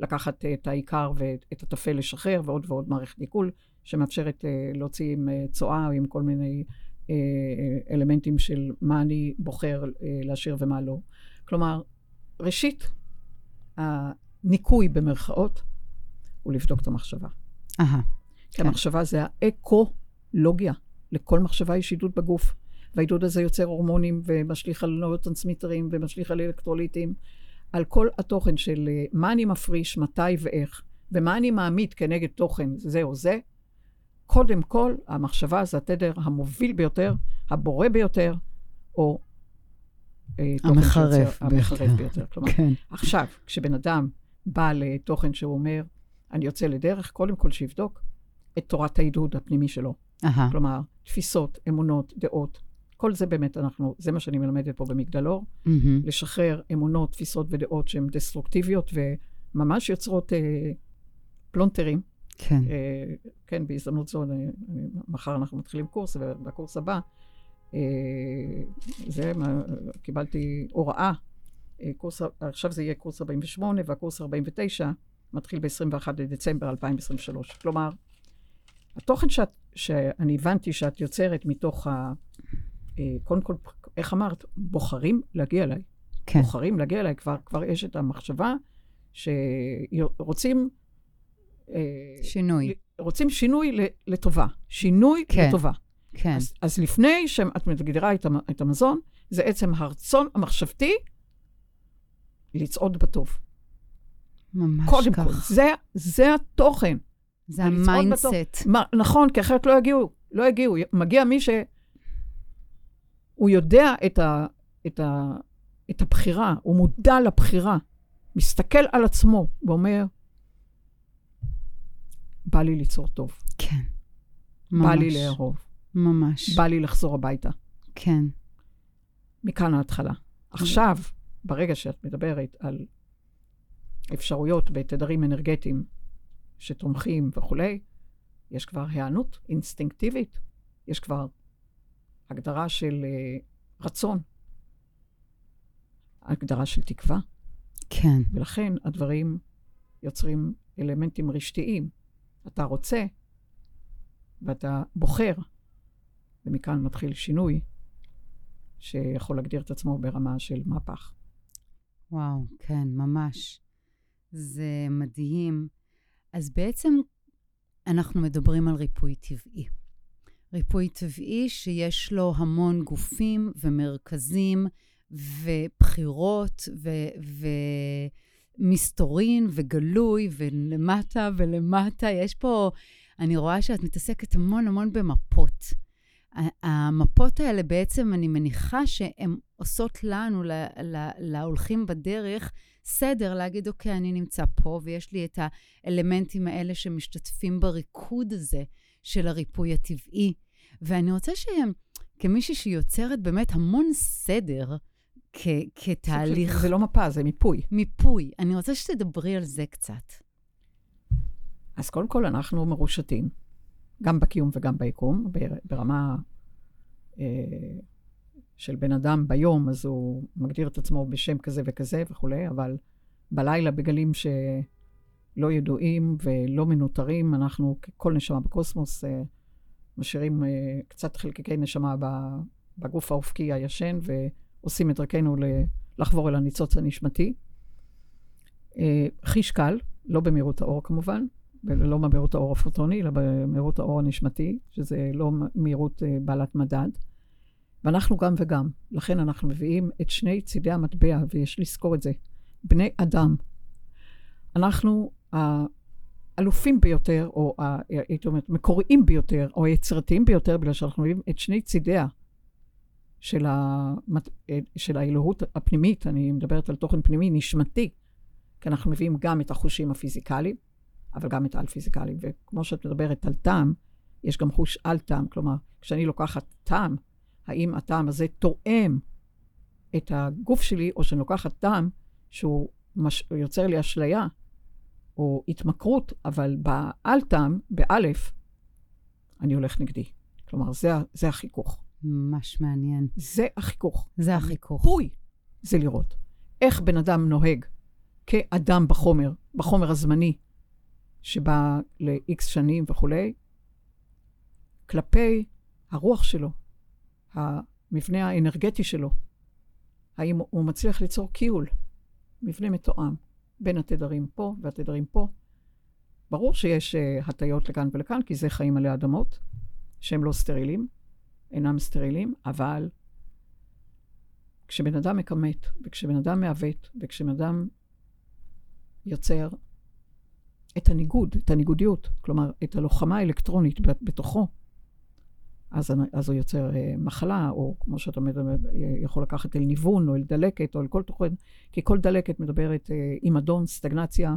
לקחת אה, את העיקר ואת הטפל לשחרר, ועוד ועוד מערכת עיכול, שמאפשרת אה, להוציא עם אה, צואה או עם כל מיני אלמנטים של מה אני בוחר אה, להשאיר ומה לא. כלומר, ראשית, הניקוי במרכאות הוא לבדוק את המחשבה. אהה, כי כן. המחשבה זה האקולוגיה. לכל מחשבה יש עידוד בגוף. והעידוד הזה יוצר הורמונים ומשליך על נוירוטרנסמיטרים ומשליך על אלקטרוליטים, על כל התוכן של אה, מה אני מפריש, מתי ואיך, ומה אני מעמיד כנגד תוכן זה או זה, קודם כל, המחשבה זה התדר המוביל ביותר, הבורא ביותר, או אה, המחרף ביותר. כלומר, כן. עכשיו, כשבן אדם בא לתוכן שהוא אומר, אני יוצא לדרך, קודם כל שיבדוק את תורת העידוד הפנימי שלו. אהה. כלומר, תפיסות, אמונות, דעות. כל זה באמת אנחנו, זה מה שאני מלמדת פה במגדלור, מהמם. לשחרר אמונות, תפיסות ודעות שהן דסטרוקטיביות וממש יוצרות אה, פלונטרים. כן. אה, כן, בהזדמנות זו, מחר אנחנו מתחילים קורס, ובקורס הבא, אה, זה, מה, קיבלתי הוראה, אה, קורס, עכשיו זה יהיה קורס 48, והקורס 49 מתחיל ב-21 לדצמבר 2023. כלומר, התוכן שאת, שאני הבנתי שאת יוצרת מתוך ה... קודם כל, איך אמרת? בוחרים להגיע אליי. כן. בוחרים להגיע אליי, כבר, כבר יש את המחשבה שרוצים... אה, שינוי. רוצים שינוי לטובה. שינוי כן. לטובה. כן. אז, אז לפני שאת מגדירה את, המ- את המזון, זה עצם הרצון המחשבתי לצעוד בטוב. ממש קודם כך. כל, זה, זה התוכן. זה. ה mindset. נכון, כי אחרת לא יגיעו. לא יגיעו. מגיע מי ש... הוא יודע את, ה, את, ה, את הבחירה, הוא מודע לבחירה, מסתכל על עצמו ואומר, בא לי ליצור טוב, כן. בא לי ממש. לאהוב, ממש. בא לי לחזור הביתה. כן. מכאן ההתחלה. עכשיו, ברגע שאת מדברת על אפשרויות בתדרים אנרגטיים שתומכים וכולי, יש כבר היענות אינסטינקטיבית, יש כבר הגדרה של uh, רצון, הגדרה של תקווה, כן. ולכן הדברים יוצרים אלמנטים רשתיים. אתה רוצה ואתה בוחר, ומכאן מתחיל שינוי שיכול להגדיר את עצמו ברמה של מהפך. וואו, כן, ממש. זה מדהים. אז בעצם אנחנו מדברים על ריפוי טבעי. ריפוי טבעי שיש לו המון גופים ומרכזים ובחירות ו- ומסתורין וגלוי ולמטה ולמטה. יש פה, אני רואה שאת מתעסקת המון המון במפות. המפות האלה בעצם, אני מניחה שהן עושות לנו, ל- ל- להולכים בדרך, סדר להגיד, אוקיי, אני נמצא פה, ויש לי את האלמנטים האלה שמשתתפים בריקוד הזה של הריפוי הטבעי. ואני רוצה שכמישהי שיוצרת באמת המון סדר כ- כתהליך זה, לא מפה, זה מיפוי. מיפוי, אני רוצה שתדברי על זה קצת. אז קודם כל, אנחנו מרושתים, גם בקיום וגם ביקום, בר- ברמה אה, של בן אדם ביום, אז הוא מגדיר את עצמו בשם כזה וכזה וכולי, אבל בלילה, בגלים שלא ידועים ולא מנוטרים, אנחנו, כל נשמה בקוסמוס, אה, משאירים אה, קצת חלקיקי נשמה בגוף האופקי הישן, ועושים את דרכנו לחבור אל הניצוץ הנשמתי. אה, חיש קל, לא במהירות האור כמובן, ולא במהירות האור הפוטוני, אלא במהירות האור הנשמתי, שזה לא מהירות אה, בעלת מדד. ואנחנו גם וגם. לכן אנחנו מביאים את שני צידי המטבע, ויש לזכור את זה. בני אדם. אנחנו האלופים ביותר, או הייתי אומרת, מקוריים ביותר, או היצירתיים ביותר, בגלל שאנחנו מביאים את שני צידיה של, המת... של האלוהות הפנימית, אני מדברת על תוכן פנימי, נשמתי, כי אנחנו מביאים גם את החושים הפיזיקליים, אבל גם את העל-פיזיקליים. וכמו שאת מדברת על טעם, יש גם חוש על-טעם. כלומר, כשאני לוקחת טעם, האם הטעם הזה תואם את הגוף שלי, או שאני לוקחת טעם שהוא מש... יוצר לי אשליה, או התמכרות, אבל בעל-טעם, באלף, אני הולך נגדי. כלומר, זה, ה- זה החיכוך. ממש מעניין. זה החיכוך. זה החיכוך. המיפוי זה לראות איך בן אדם נוהג כאדם בחומר, בחומר הזמני, שבא ל-X שנים וכולי, כלפי הרוח שלו, המבנה האנרגטי שלו. האם הוא מצליח ליצור קיול, מבנה מתואם, בין התדרים פה והתדרים פה. ברור שיש uh, הטיות לכאן ולכאן, כי זה חיים עלי אדמות, שהם לא סטרילים, אינם סטרילים, אבל כשבן אדם מכמת, וכשבן אדם מעוות, וכשבן אדם יוצר את הניגוד, את הניגודיות, כלומר, את הלוחמה האלקטרונית בתוכו, אז, אז הוא יוצר אה, מחלה, או כמו שאתה מדבר, יכול לקחת אל ניוון, או אל דלקת, או אל כל תוכן, כי כל דלקת מדברת אה, עם אדון, סטגנציה,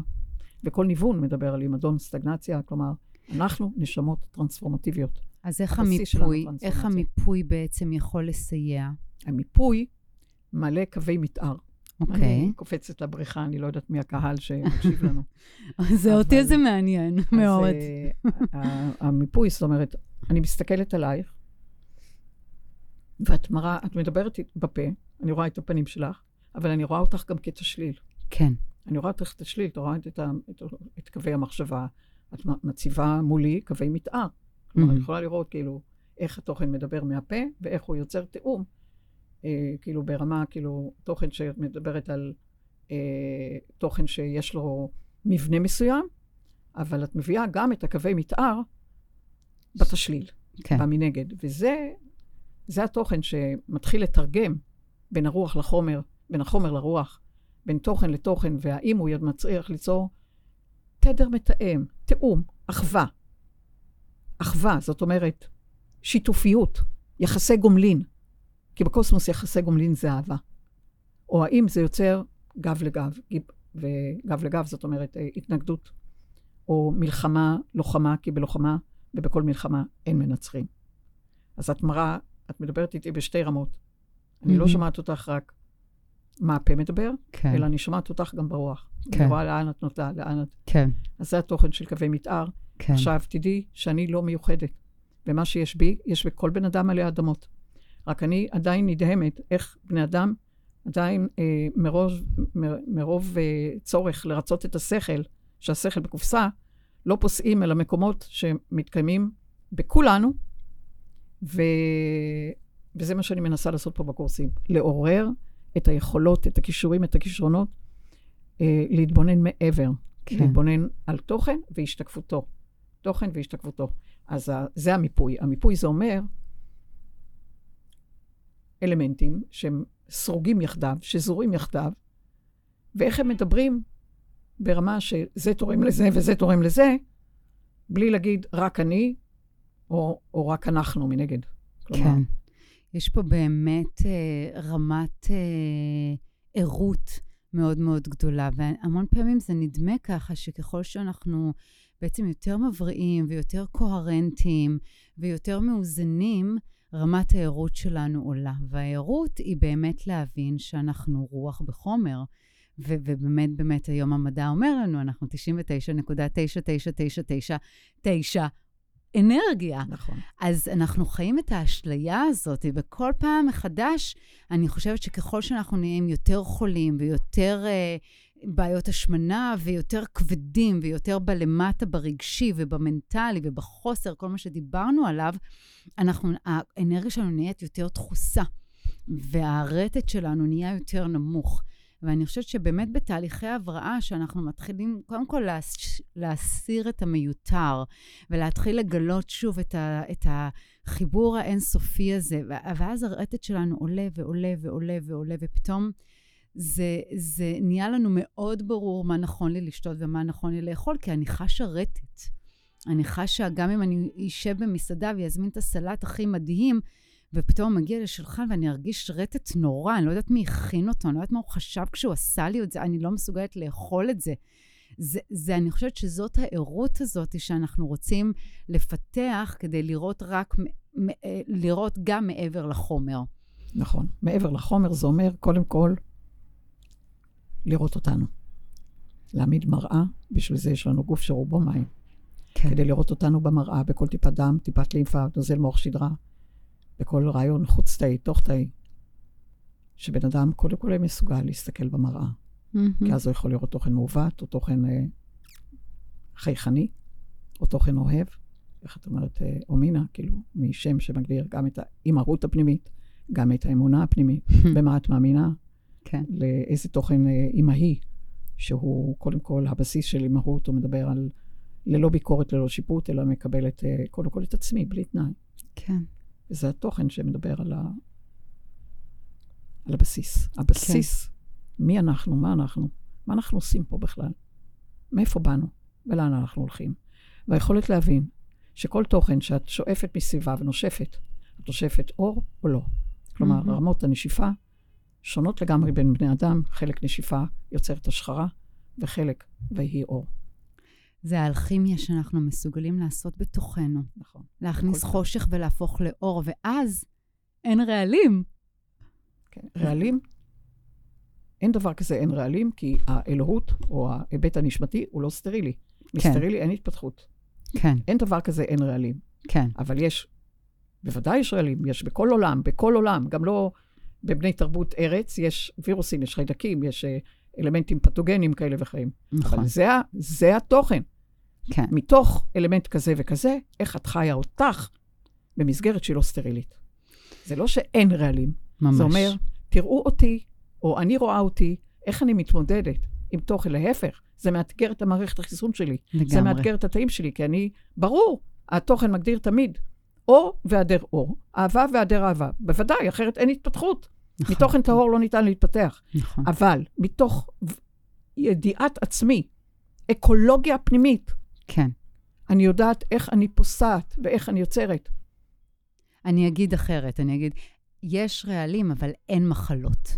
וכל ניוון מדבר על עם אדון, סטגנציה, כלומר, אנחנו נשמות טרנספורמטיביות. אז איך המיפוי, איך המיפוי בעצם יכול לסייע? המיפוי מלא קווי מתאר. אוקיי. אני קופצת לבריכה, אני לא יודעת מי הקהל שמקשיב לנו. זה אותי זה מעניין מאוד. אה, המיפוי, זאת אומרת, אני מסתכלת עלייך, ואת מראה, את מדברת בפה, אני רואה את הפנים שלך, אבל אני רואה אותך גם כתשליל. כן. אני רואה אותך כתשליל, את רואה את, את, את, את קווי המחשבה, את מציבה מולי קווי מתאר. כלומר, mm-hmm. אני יכולה לראות כאילו איך התוכן מדבר מהפה, ואיך הוא יוצר תיאום. אה, כאילו ברמה, כאילו, תוכן שמדברת על אה, תוכן שיש לו מבנה מסוים, אבל את מביאה גם את הקווי מתאר בתשליל, כן. במנגד. וזה זה התוכן שמתחיל לתרגם בין הרוח לחומר, בין החומר לרוח, בין תוכן לתוכן, והאם הוא מצליח ליצור תדר מתאם, תיאום, אחווה. אחווה, זאת אומרת, שיתופיות, יחסי גומלין. כי בקוסמוס יחסי גומלין זה אהבה. או האם זה יוצר גב לגב, וגב לגב זאת אומרת אה, התנגדות, או מלחמה, לוחמה, כי בלוחמה ובכל מלחמה אין מנצחים. אז את מראה, את מדברת איתי בשתי רמות. Mm-hmm. אני לא שומעת אותך רק מה הפה מדבר, כן. אלא אני שומעת אותך גם ברוח. כן. אני רואה לאן את נוטה, לאן את... כן. אז זה התוכן של קווי מתאר. כן. עכשיו, תדעי שאני לא מיוחדת. ומה שיש בי, יש בכל בן אדם עלי אדמות. רק אני עדיין נדהמת איך בני אדם עדיין אה, מרוב, מ, מרוב אה, צורך לרצות את השכל, שהשכל בקופסה, לא פוסעים אל המקומות שמתקיימים בכולנו, ו... וזה מה שאני מנסה לעשות פה בקורסים, לעורר את היכולות, את הכישורים, את הכישרונות, אה, להתבונן מעבר, כן. להתבונן על תוכן והשתקפותו. תוכן והשתקפותו. אז זה המיפוי. המיפוי זה אומר אלמנטים שהם סרוגים יחדיו, שזורים יחדיו, ואיך הם מדברים ברמה שזה תורם לזה וזה תורם לזה, בלי להגיד רק אני, או, או רק אנחנו מנגד. כלומר, כן. יש פה באמת אה, רמת אה, ערות מאוד מאוד גדולה, והמון פעמים זה נדמה ככה שככל שאנחנו בעצם יותר מבריאים ויותר קוהרנטיים ויותר מאוזנים, רמת הערות שלנו עולה. והערות היא באמת להבין שאנחנו רוח בחומר. ו- ובאמת, באמת, היום המדע אומר לנו, אנחנו 99.99999 אנרגיה. נכון. אז אנחנו חיים את האשליה הזאת, וכל פעם מחדש, אני חושבת שככל שאנחנו נהיים יותר חולים ויותר uh, בעיות השמנה, ויותר כבדים, ויותר בלמטה ברגשי ובמנטלי ובחוסר, כל מה שדיברנו עליו, אנחנו, האנרגיה שלנו נהיית יותר דחוסה, והרטט שלנו נהיה יותר נמוך. ואני חושבת שבאמת בתהליכי הבראה, שאנחנו מתחילים קודם כל להס... להסיר את המיותר, ולהתחיל לגלות שוב את, ה... את החיבור האינסופי הזה, ואז הרטט שלנו עולה ועולה ועולה ועולה, ופתאום זה, זה נהיה לנו מאוד ברור מה נכון לי לשתות ומה נכון לי לאכול, כי אני חשה רטט. אני חשה, גם אם אני אשב במסעדה ויזמין את הסלט הכי מדהים, ופתאום הוא מגיע לשולחן ואני ארגיש רטט נורא, אני לא יודעת מי הכין אותו, אני לא יודעת מה הוא חשב כשהוא עשה לי את זה, אני לא מסוגלת לאכול את זה. זה, זה אני חושבת שזאת הערות הזאת שאנחנו רוצים לפתח כדי לראות רק, אה, לראות גם מעבר לחומר. נכון. מעבר לחומר זה אומר, קודם כל, לראות אותנו. להעמיד מראה, בשביל זה יש לנו גוף שרובו מים. כן. כדי לראות אותנו במראה, בכל טיפת דם, טיפת לימפה, נוזל מוח שדרה, בכל רעיון חוץ תאי, תוך תאי, שבן אדם קודם כל יהיה מסוגל להסתכל במראה. Mm-hmm. כי אז הוא יכול לראות תוכן מעוות, או תוכן אה, חייכני, או תוכן אוהב, איך את אומרת, אה, אומינה, כאילו, משם שמגדיר גם את האימהות הפנימית, גם את האמונה הפנימית, במה את מאמינה, כן. לאיזה תוכן אה, אימהי, שהוא קודם כל הבסיס של אימהות, הוא מדבר על ללא ביקורת, ללא שיפוט, אלא מקבל את, אה, קודם כל את עצמי, בלי תנאי. כן. וזה התוכן שמדבר על, ה... על הבסיס. הבסיס, כן. מי אנחנו, מה אנחנו, מה אנחנו עושים פה בכלל, מאיפה באנו, ולאן אנחנו הולכים. והיכולת להבין שכל תוכן שאת שואפת מסביבה ונושפת, את נושפת אור או לא. כלומר, mm-hmm. רמות הנשיפה שונות לגמרי בין בני אדם, חלק נשיפה יוצרת השחרה, וחלק ויהי אור. זה האלכימיה שאנחנו מסוגלים לעשות בתוכנו. נכון. להכניס חושך ולהפוך לאור, ואז אין רעלים. כן, רעלים, אין דבר כזה אין רעלים, כי האלוהות, או ההיבט הנשמתי, הוא לא סטרילי. כן. מסטרילי אין התפתחות. כן. אין דבר כזה אין רעלים. כן. אבל יש, בוודאי יש רעלים, יש בכל עולם, בכל עולם, גם לא בבני תרבות ארץ, יש וירוסים, יש חיידקים, יש אה, אלמנטים פתוגנים כאלה וחיים. נכון. אבל זה, זה התוכן. כן. מתוך אלמנט כזה וכזה, איך את חיה אותך במסגרת שהיא לא סטרילית. זה לא שאין רעלים. ממש. זה אומר, תראו אותי, או אני רואה אותי, איך אני מתמודדת עם תוכן. להפך, זה מאתגר את המערכת החיסון שלי. לגמרי. זה מאתגר את התאים שלי, כי אני, ברור, התוכן מגדיר תמיד אור והיעדר אור, אהבה והיעדר אהבה. בוודאי, אחרת אין התפתחות. נכון. מתוכן טהור לא ניתן להתפתח. נכון. אבל מתוך ידיעת עצמי, אקולוגיה פנימית, כן. אני יודעת איך אני פוסעת ואיך אני יוצרת. אני אגיד אחרת, אני אגיד, יש רעלים, אבל אין מחלות.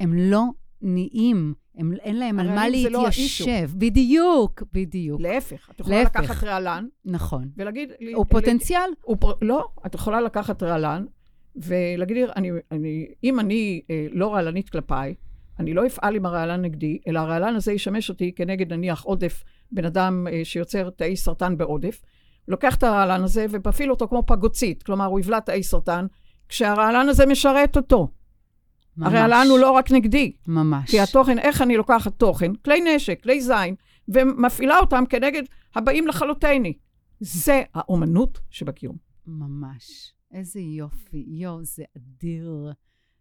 הם לא נהיים, הם, אין להם על מה להתיישב. לא. בדיוק, בדיוק. להפך, את יכולה להפך. לקחת רעלן. נכון. ולהגיד... הוא לי, פוטנציאל? לי, הוא, לא, את יכולה לקחת רעלן ולהגיד לי, אני, אני, אם אני אה, לא רעלנית כלפיי, אני לא אפעל עם הרעלן נגדי, אלא הרעלן הזה ישמש אותי כנגד נניח עודף בן אדם אה, שיוצר תאי סרטן בעודף. לוקח את הרעלן הזה ומפעיל אותו כמו פגוצית, כלומר הוא יבלע תאי סרטן, כשהרעלן הזה משרת אותו. ממש. הרעלן הוא לא רק נגדי. ממש. כי התוכן, איך אני לוקחת תוכן, כלי נשק, כלי זין, ומפעילה אותם כנגד הבאים לכלותני. זה האומנות שבקיום. ממש. איזה יופי. יואו, זה אדיר.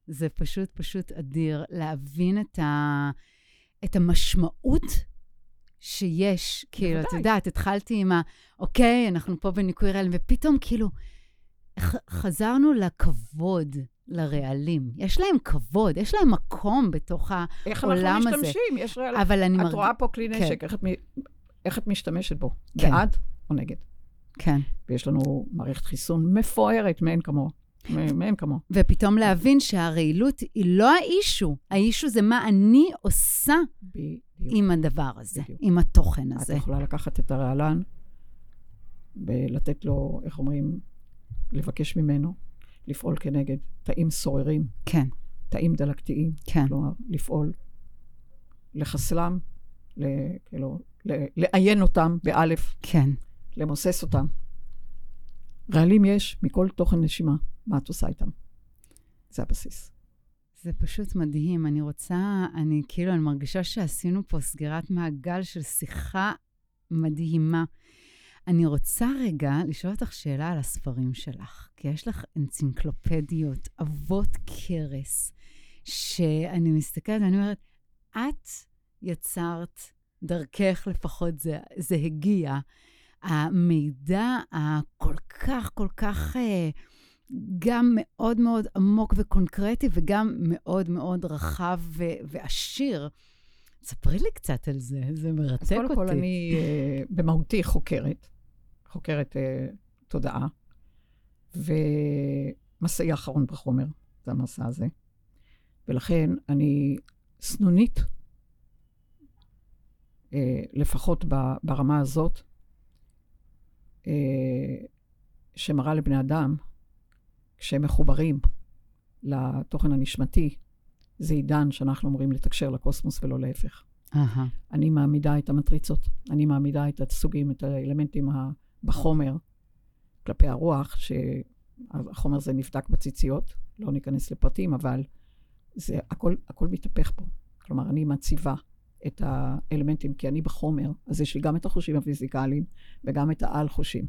זה פשוט פשוט אדיר להבין את, ה... את המשמעות שיש. כאילו, את יודעת, התחלתי עם ה... אוקיי, אנחנו פה בניקוי רעלים, ופתאום כאילו חזרנו לכבוד. לרעלים. יש להם כבוד, יש להם מקום בתוך העולם הזה. איך אנחנו משתמשים? יש רעלים. אבל אני מרגישה... את רואה פה כלי. נשק, כן. איך, את, איך את משתמשת בו? כן. בעד או נגד? כן. ויש לנו מערכת חיסון מפוארת מאין כמוה. מאין כמוה. ופתאום להבין שהרעילות היא לא האישו, האישו זה מה אני עושה בדיוק. עם הדבר הזה, בדיוק. עם התוכן הזה. את יכולה לקחת את הרעלן ולתת לו, איך אומרים, לבקש ממנו לפעול כנגד תאים סוררים. כן. תאים דלקתיים. כן. כלומר, לפעול, לחסלם, כאילו, לעיין אותם, באלף. כן. למוסס אותם. רעלים יש מכל תוכן נשימה. מה את עושה איתם? זה הבסיס. זה פשוט מדהים. אני רוצה, אני כאילו, אני מרגישה שעשינו פה סגירת מעגל של שיחה מדהימה. אני רוצה רגע לשאול אותך שאלה על הספרים שלך, כי יש לך אנציקלופדיות, אבות קרס, שאני מסתכלת ואני אומרת, את יצרת, דרכך לפחות זה, זה הגיע, המידע הכל כך, כל כך... אה, גם מאוד מאוד עמוק וקונקרטי וגם מאוד מאוד רחב ו- ועשיר. ספרי לי קצת על זה, זה מרתק אותי. אז קודם כל, אני uh, במהותי חוקרת, חוקרת uh, תודעה, ומסעי האחרון בחומר, זה המסע הזה. ולכן אני סנונית, uh, לפחות ברמה הזאת, שמראה לבני אדם, כשהם מחוברים לתוכן הנשמתי, זה עידן שאנחנו אמורים לתקשר לקוסמוס ולא להפך. Uh-huh. אני מעמידה את המטריצות, אני מעמידה את הסוגים, את האלמנטים בחומר, כלפי הרוח, שהחומר הזה נבדק בציציות, לא ניכנס לפרטים, אבל זה, הכל, הכל מתהפך פה. כלומר, אני מציבה את האלמנטים, כי אני בחומר, אז יש לי גם את החושים הפיזיקליים וגם את העל-חושים.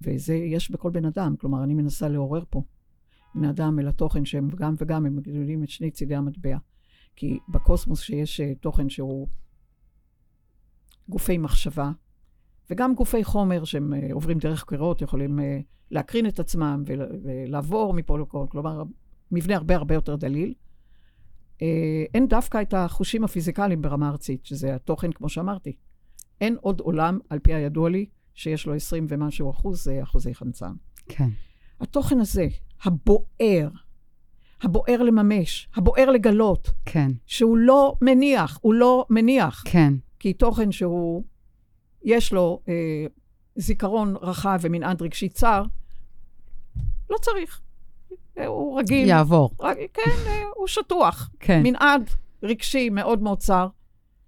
וזה יש בכל בן אדם, כלומר, אני מנסה לעורר פה בני אדם אל התוכן שהם גם וגם, הם מגדילים את שני צידי המטבע. כי בקוסמוס שיש uh, תוכן שהוא גופי מחשבה, וגם גופי חומר שהם uh, עוברים דרך קירות, יכולים uh, להקרין את עצמם ולעבור מפה לכל, כלומר, מבנה הרבה הרבה יותר דליל. Uh, אין דווקא את החושים הפיזיקליים ברמה ארצית, שזה התוכן, כמו שאמרתי. אין עוד עולם, על פי הידוע לי, שיש לו 20 ומשהו אחוז, זה אחוזי חמצן. כן. התוכן הזה, הבוער, הבוער לממש, הבוער לגלות, כן. שהוא לא מניח, הוא לא מניח. כן. כי תוכן שהוא, יש לו אה, זיכרון רחב ומנעד רגשי צר, לא צריך. הוא רגיל. יעבור. רג, כן, אה, הוא שטוח. כן. מנעד רגשי מאוד מאוד צר,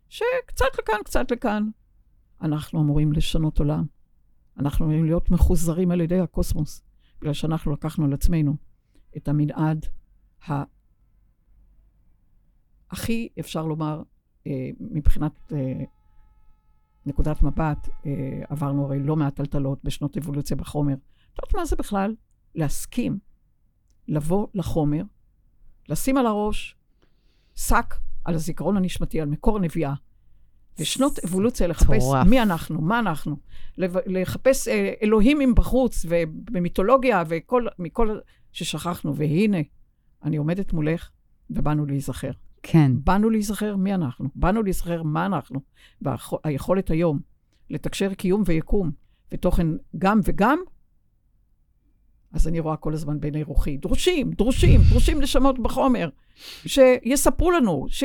שקצת לכאן, קצת לכאן. אנחנו אמורים לשנות עולם. אנחנו אמורים להיות מחוזרים על ידי הקוסמוס, בגלל שאנחנו לקחנו על עצמנו את המנעד ה... הכי, אפשר לומר, אה, מבחינת אה, נקודת מבט, אה, עברנו הרי לא מעט טלטלות בשנות אבולוציה בחומר. את יודעת מה זה בכלל? להסכים לבוא לחומר, לשים על הראש שק על הזיכרון הנשמתי, על מקור הנביאה, ושנות אבולוציה לחפש. מי אנחנו, מה אנחנו, לחפש אה, אלוהים מבחוץ ובמיתולוגיה וכל מכל ששכחנו, והנה, אני עומדת מולך ובאנו להיזכר. כן. באנו להיזכר מי אנחנו, באנו להיזכר מה אנחנו, והיכולת היום לתקשר קיום ויקום ותוכן גם וגם, אז אני רואה כל הזמן בעיני רוחי, דרושים, דרושים, דרושים נשמות בחומר, שיספרו לנו, ש...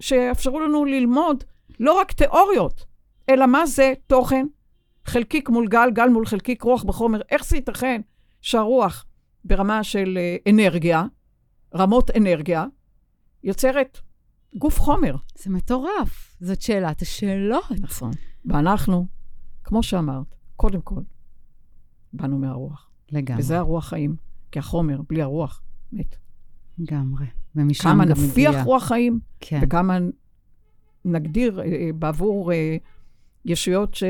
שיאפשרו לנו ללמוד לא רק תיאוריות, אלא מה זה תוכן, חלקיק מול גל, גל מול חלקיק, רוח בחומר, איך זה ייתכן שהרוח ברמה של אה, אנרגיה, רמות אנרגיה, יוצרת גוף חומר. זה מטורף. זאת שאלת השאלות. נכון. ואנחנו, כמו שאמרת, קודם כל, באנו מהרוח. לגמרי. וזה הרוח חיים, כי החומר, בלי הרוח, מת. לגמרי. ומשם כמה גם נפיח מגיע. רוח חיים, כן. וכמה נגדיר אה, אה, בעבור אה, ישויות ש...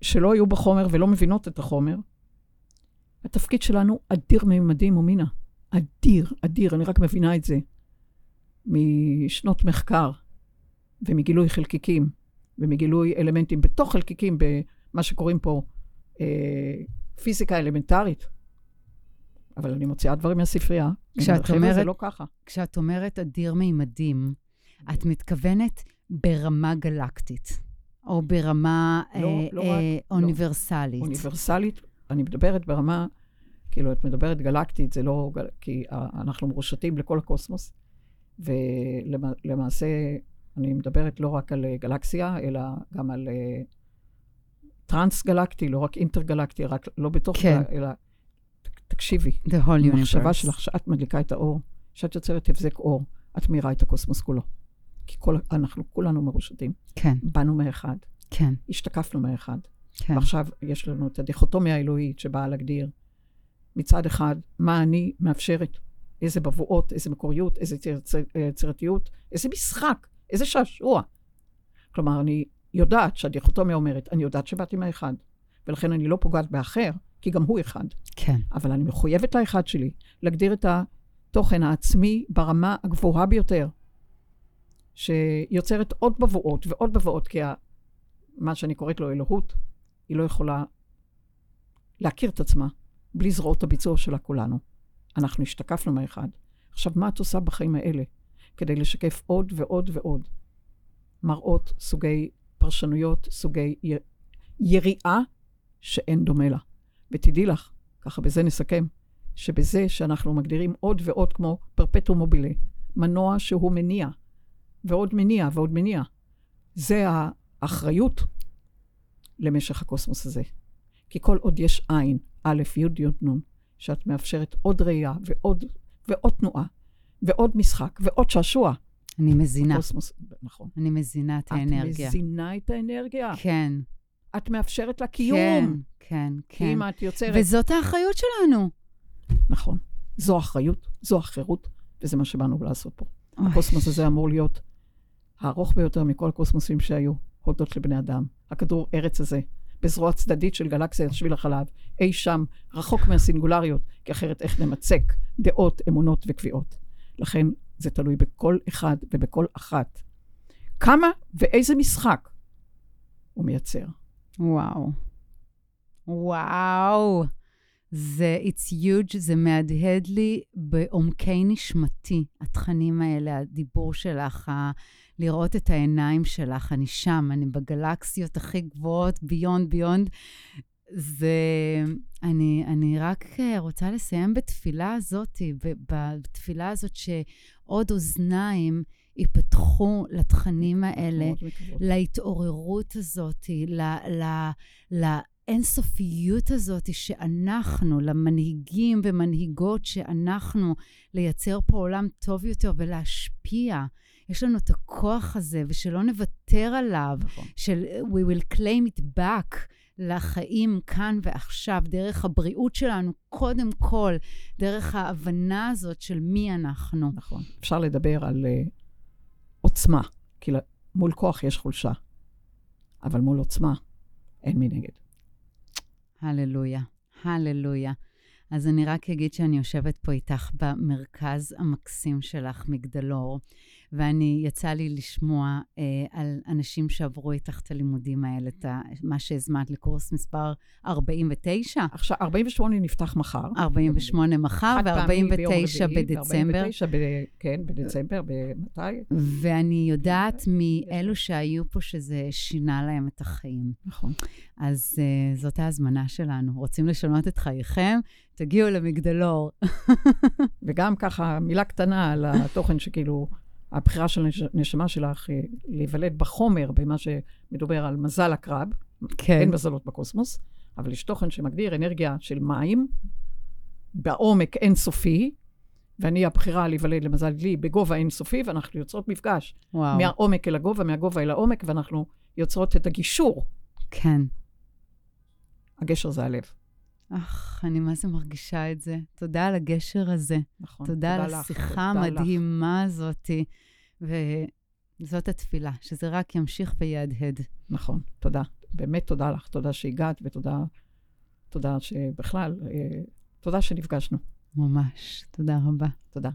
שלא היו בחומר ולא מבינות את החומר. התפקיד שלנו אדיר ממדים ומינה. אדיר, אדיר, אני רק מבינה את זה משנות מחקר ומגילוי חלקיקים ומגילוי אלמנטים בתוך חלקיקים, במה שקוראים פה פיזיקה אלמנטרית. אבל אני מוציאה דברים מהספרייה. כשאת אומרת- זה לא ככה. כשאת אומרת אדיר מימדים, את מתכוונת ברמה גלקטית, או ברמה לא, אה, לא אה, רק, לא. אוניברסלית. אוניברסלית, אני מדברת ברמה, כאילו, את מדברת גלקטית, זה לא, גל- כי אה, אנחנו מרושתים לכל הקוסמוס, ולמעשה אני מדברת לא רק על אה, גלקסיה, אלא גם על אה, טרנס-גלקטי, לא רק אינטר-גלקטי, רק לא בתוך, כן. אלא ת- תקשיבי, The whole universe. המחשבה שלך, שאת מדליקה את האור, שאת יוצרת הבזק אור, את מאירה את הקוסמוס כולו. כי כל, אנחנו כולנו מרושתים. כן, באנו מאחד, כן, השתקפנו מאחד. כן. ועכשיו יש לנו את הדיכוטומיה האלוהית שבאה להגדיר מצד אחד מה אני מאפשרת, איזה בבואות, איזה מקוריות, איזה יציר- יצירתיות, איזה משחק, איזה שעשוע. כלומר, אני יודעת שהדיכוטומיה אומרת, אני יודעת שבאתי מהאחד, ולכן אני לא פוגעת באחר, כי גם הוא אחד. כן, אבל אני מחויבת לאחד שלי להגדיר את התוכן העצמי ברמה הגבוהה ביותר, שיוצרת עוד בבואות ועוד בבואות, כי ה- מה שאני קוראת לו אלוהות, היא לא יכולה להכיר את עצמה בלי זרועות הביצוע שלה כולנו. אנחנו השתקפנו מהאחד. עכשיו, מה את עושה בחיים האלה כדי לשקף עוד ועוד ועוד מראות, סוגי פרשנויות, סוגי י- יריעה שאין דומה לה? ותדעי לך, ככה בזה נסכם, שבזה שאנחנו מגדירים עוד ועוד כמו פרפטו מובילה, מנוע שהוא מניע, ועוד מניע ועוד מניע, זה האחריות למשך הקוסמוס הזה. כי כל עוד יש עין, א', י', י', נ', שאת מאפשרת עוד ראייה ועוד, ועוד תנועה, ועוד משחק, ועוד שעשוע. אני מזינה. הקוסמוס, נכון. אני מזינה את האנרגיה. את מזינה את האנרגיה. כן, את מאפשרת לה כן, קיום. כן, כי כן. אם את יוצרת... וזאת האחריות שלנו. נכון. זו אחריות, זו החירות, וזה מה שבאנו לעשות פה. אוי. הקוסמוס הזה אמור להיות הארוך ביותר מכל הקוסמוסים שהיו, הודות לבני אדם. הכדור ארץ הזה, בזרוע צדדית של גלקסיית שביל החלב, אי שם, רחוק מהסינגולריות, כי אחרת איך נמצק דעות, אמונות וקביעות. לכן זה תלוי בכל אחד ובכל אחת. כמה ואיזה משחק הוא מייצר. וואו. וואו. זה, it's huge, זה מהדהד לי בעומקי נשמתי, התכנים האלה, הדיבור שלך, ה- לראות את העיניים שלך. אני שם, אני בגלקסיות הכי גבוהות, ביונד ביונד. זה... אני, אני רק אה, רוצה לסיים בתפילה הזאת, בתפילה הזאת שעוד אוזניים ייפתחו לתכנים האלה, להתעוררות הזאת, ל... ל, ל האינסופיות הזאת שאנחנו, למנהיגים ומנהיגות שאנחנו, לייצר פה עולם טוב יותר ולהשפיע. יש לנו את הכוח הזה, ושלא נוותר עליו, נכון. של we will claim it back לחיים כאן ועכשיו, דרך הבריאות שלנו, קודם כל, דרך ההבנה הזאת של מי אנחנו. נכון. אפשר לדבר על uh, עוצמה, כי מול כוח יש חולשה, אבל מול עוצמה אין מנגד. הללויה, הללויה. אז אני רק אגיד שאני יושבת פה איתך במרכז המקסים שלך, מגדלור, ואני, יצא לי לשמוע אה, על אנשים שעברו איתך את הלימודים האלה, את ה, מה שהזמנת לקורס מספר 49. עכשיו, 48 נפתח מחר. 48 מחר, ו-49 בדצמבר. 49, ב, כן, בדצמבר, מתי? ואני יודעת מאלו שהיו פה שזה שינה להם את החיים. נכון. אז uh, זאת ההזמנה שלנו. רוצים לשנות את חייכם? תגיעו למגדלור. וגם ככה, מילה קטנה על התוכן שכאילו... הבחירה של הנשמה שלך היא להיוולד בחומר, במה שמדובר על מזל הקרב. כן. אין מזלות בקוסמוס, אבל יש תוכן שמגדיר אנרגיה של מים, בעומק אינסופי, ואני הבחירה להיוולד למזל לי בגובה אינסופי, ואנחנו יוצרות מפגש. וואו. מהעומק אל הגובה, מהגובה אל העומק, ואנחנו יוצרות את הגישור. כן. הגשר זה הלב. אך, אני מה זה מרגישה את זה. תודה על הגשר הזה. נכון, תודה, תודה על השיחה המדהימה הזאת. וזאת התפילה, שזה רק ימשיך ויהדהד. נכון, תודה. באמת תודה לך. תודה שהגעת, ותודה תודה שבכלל, אה, תודה שנפגשנו. ממש. תודה רבה. תודה.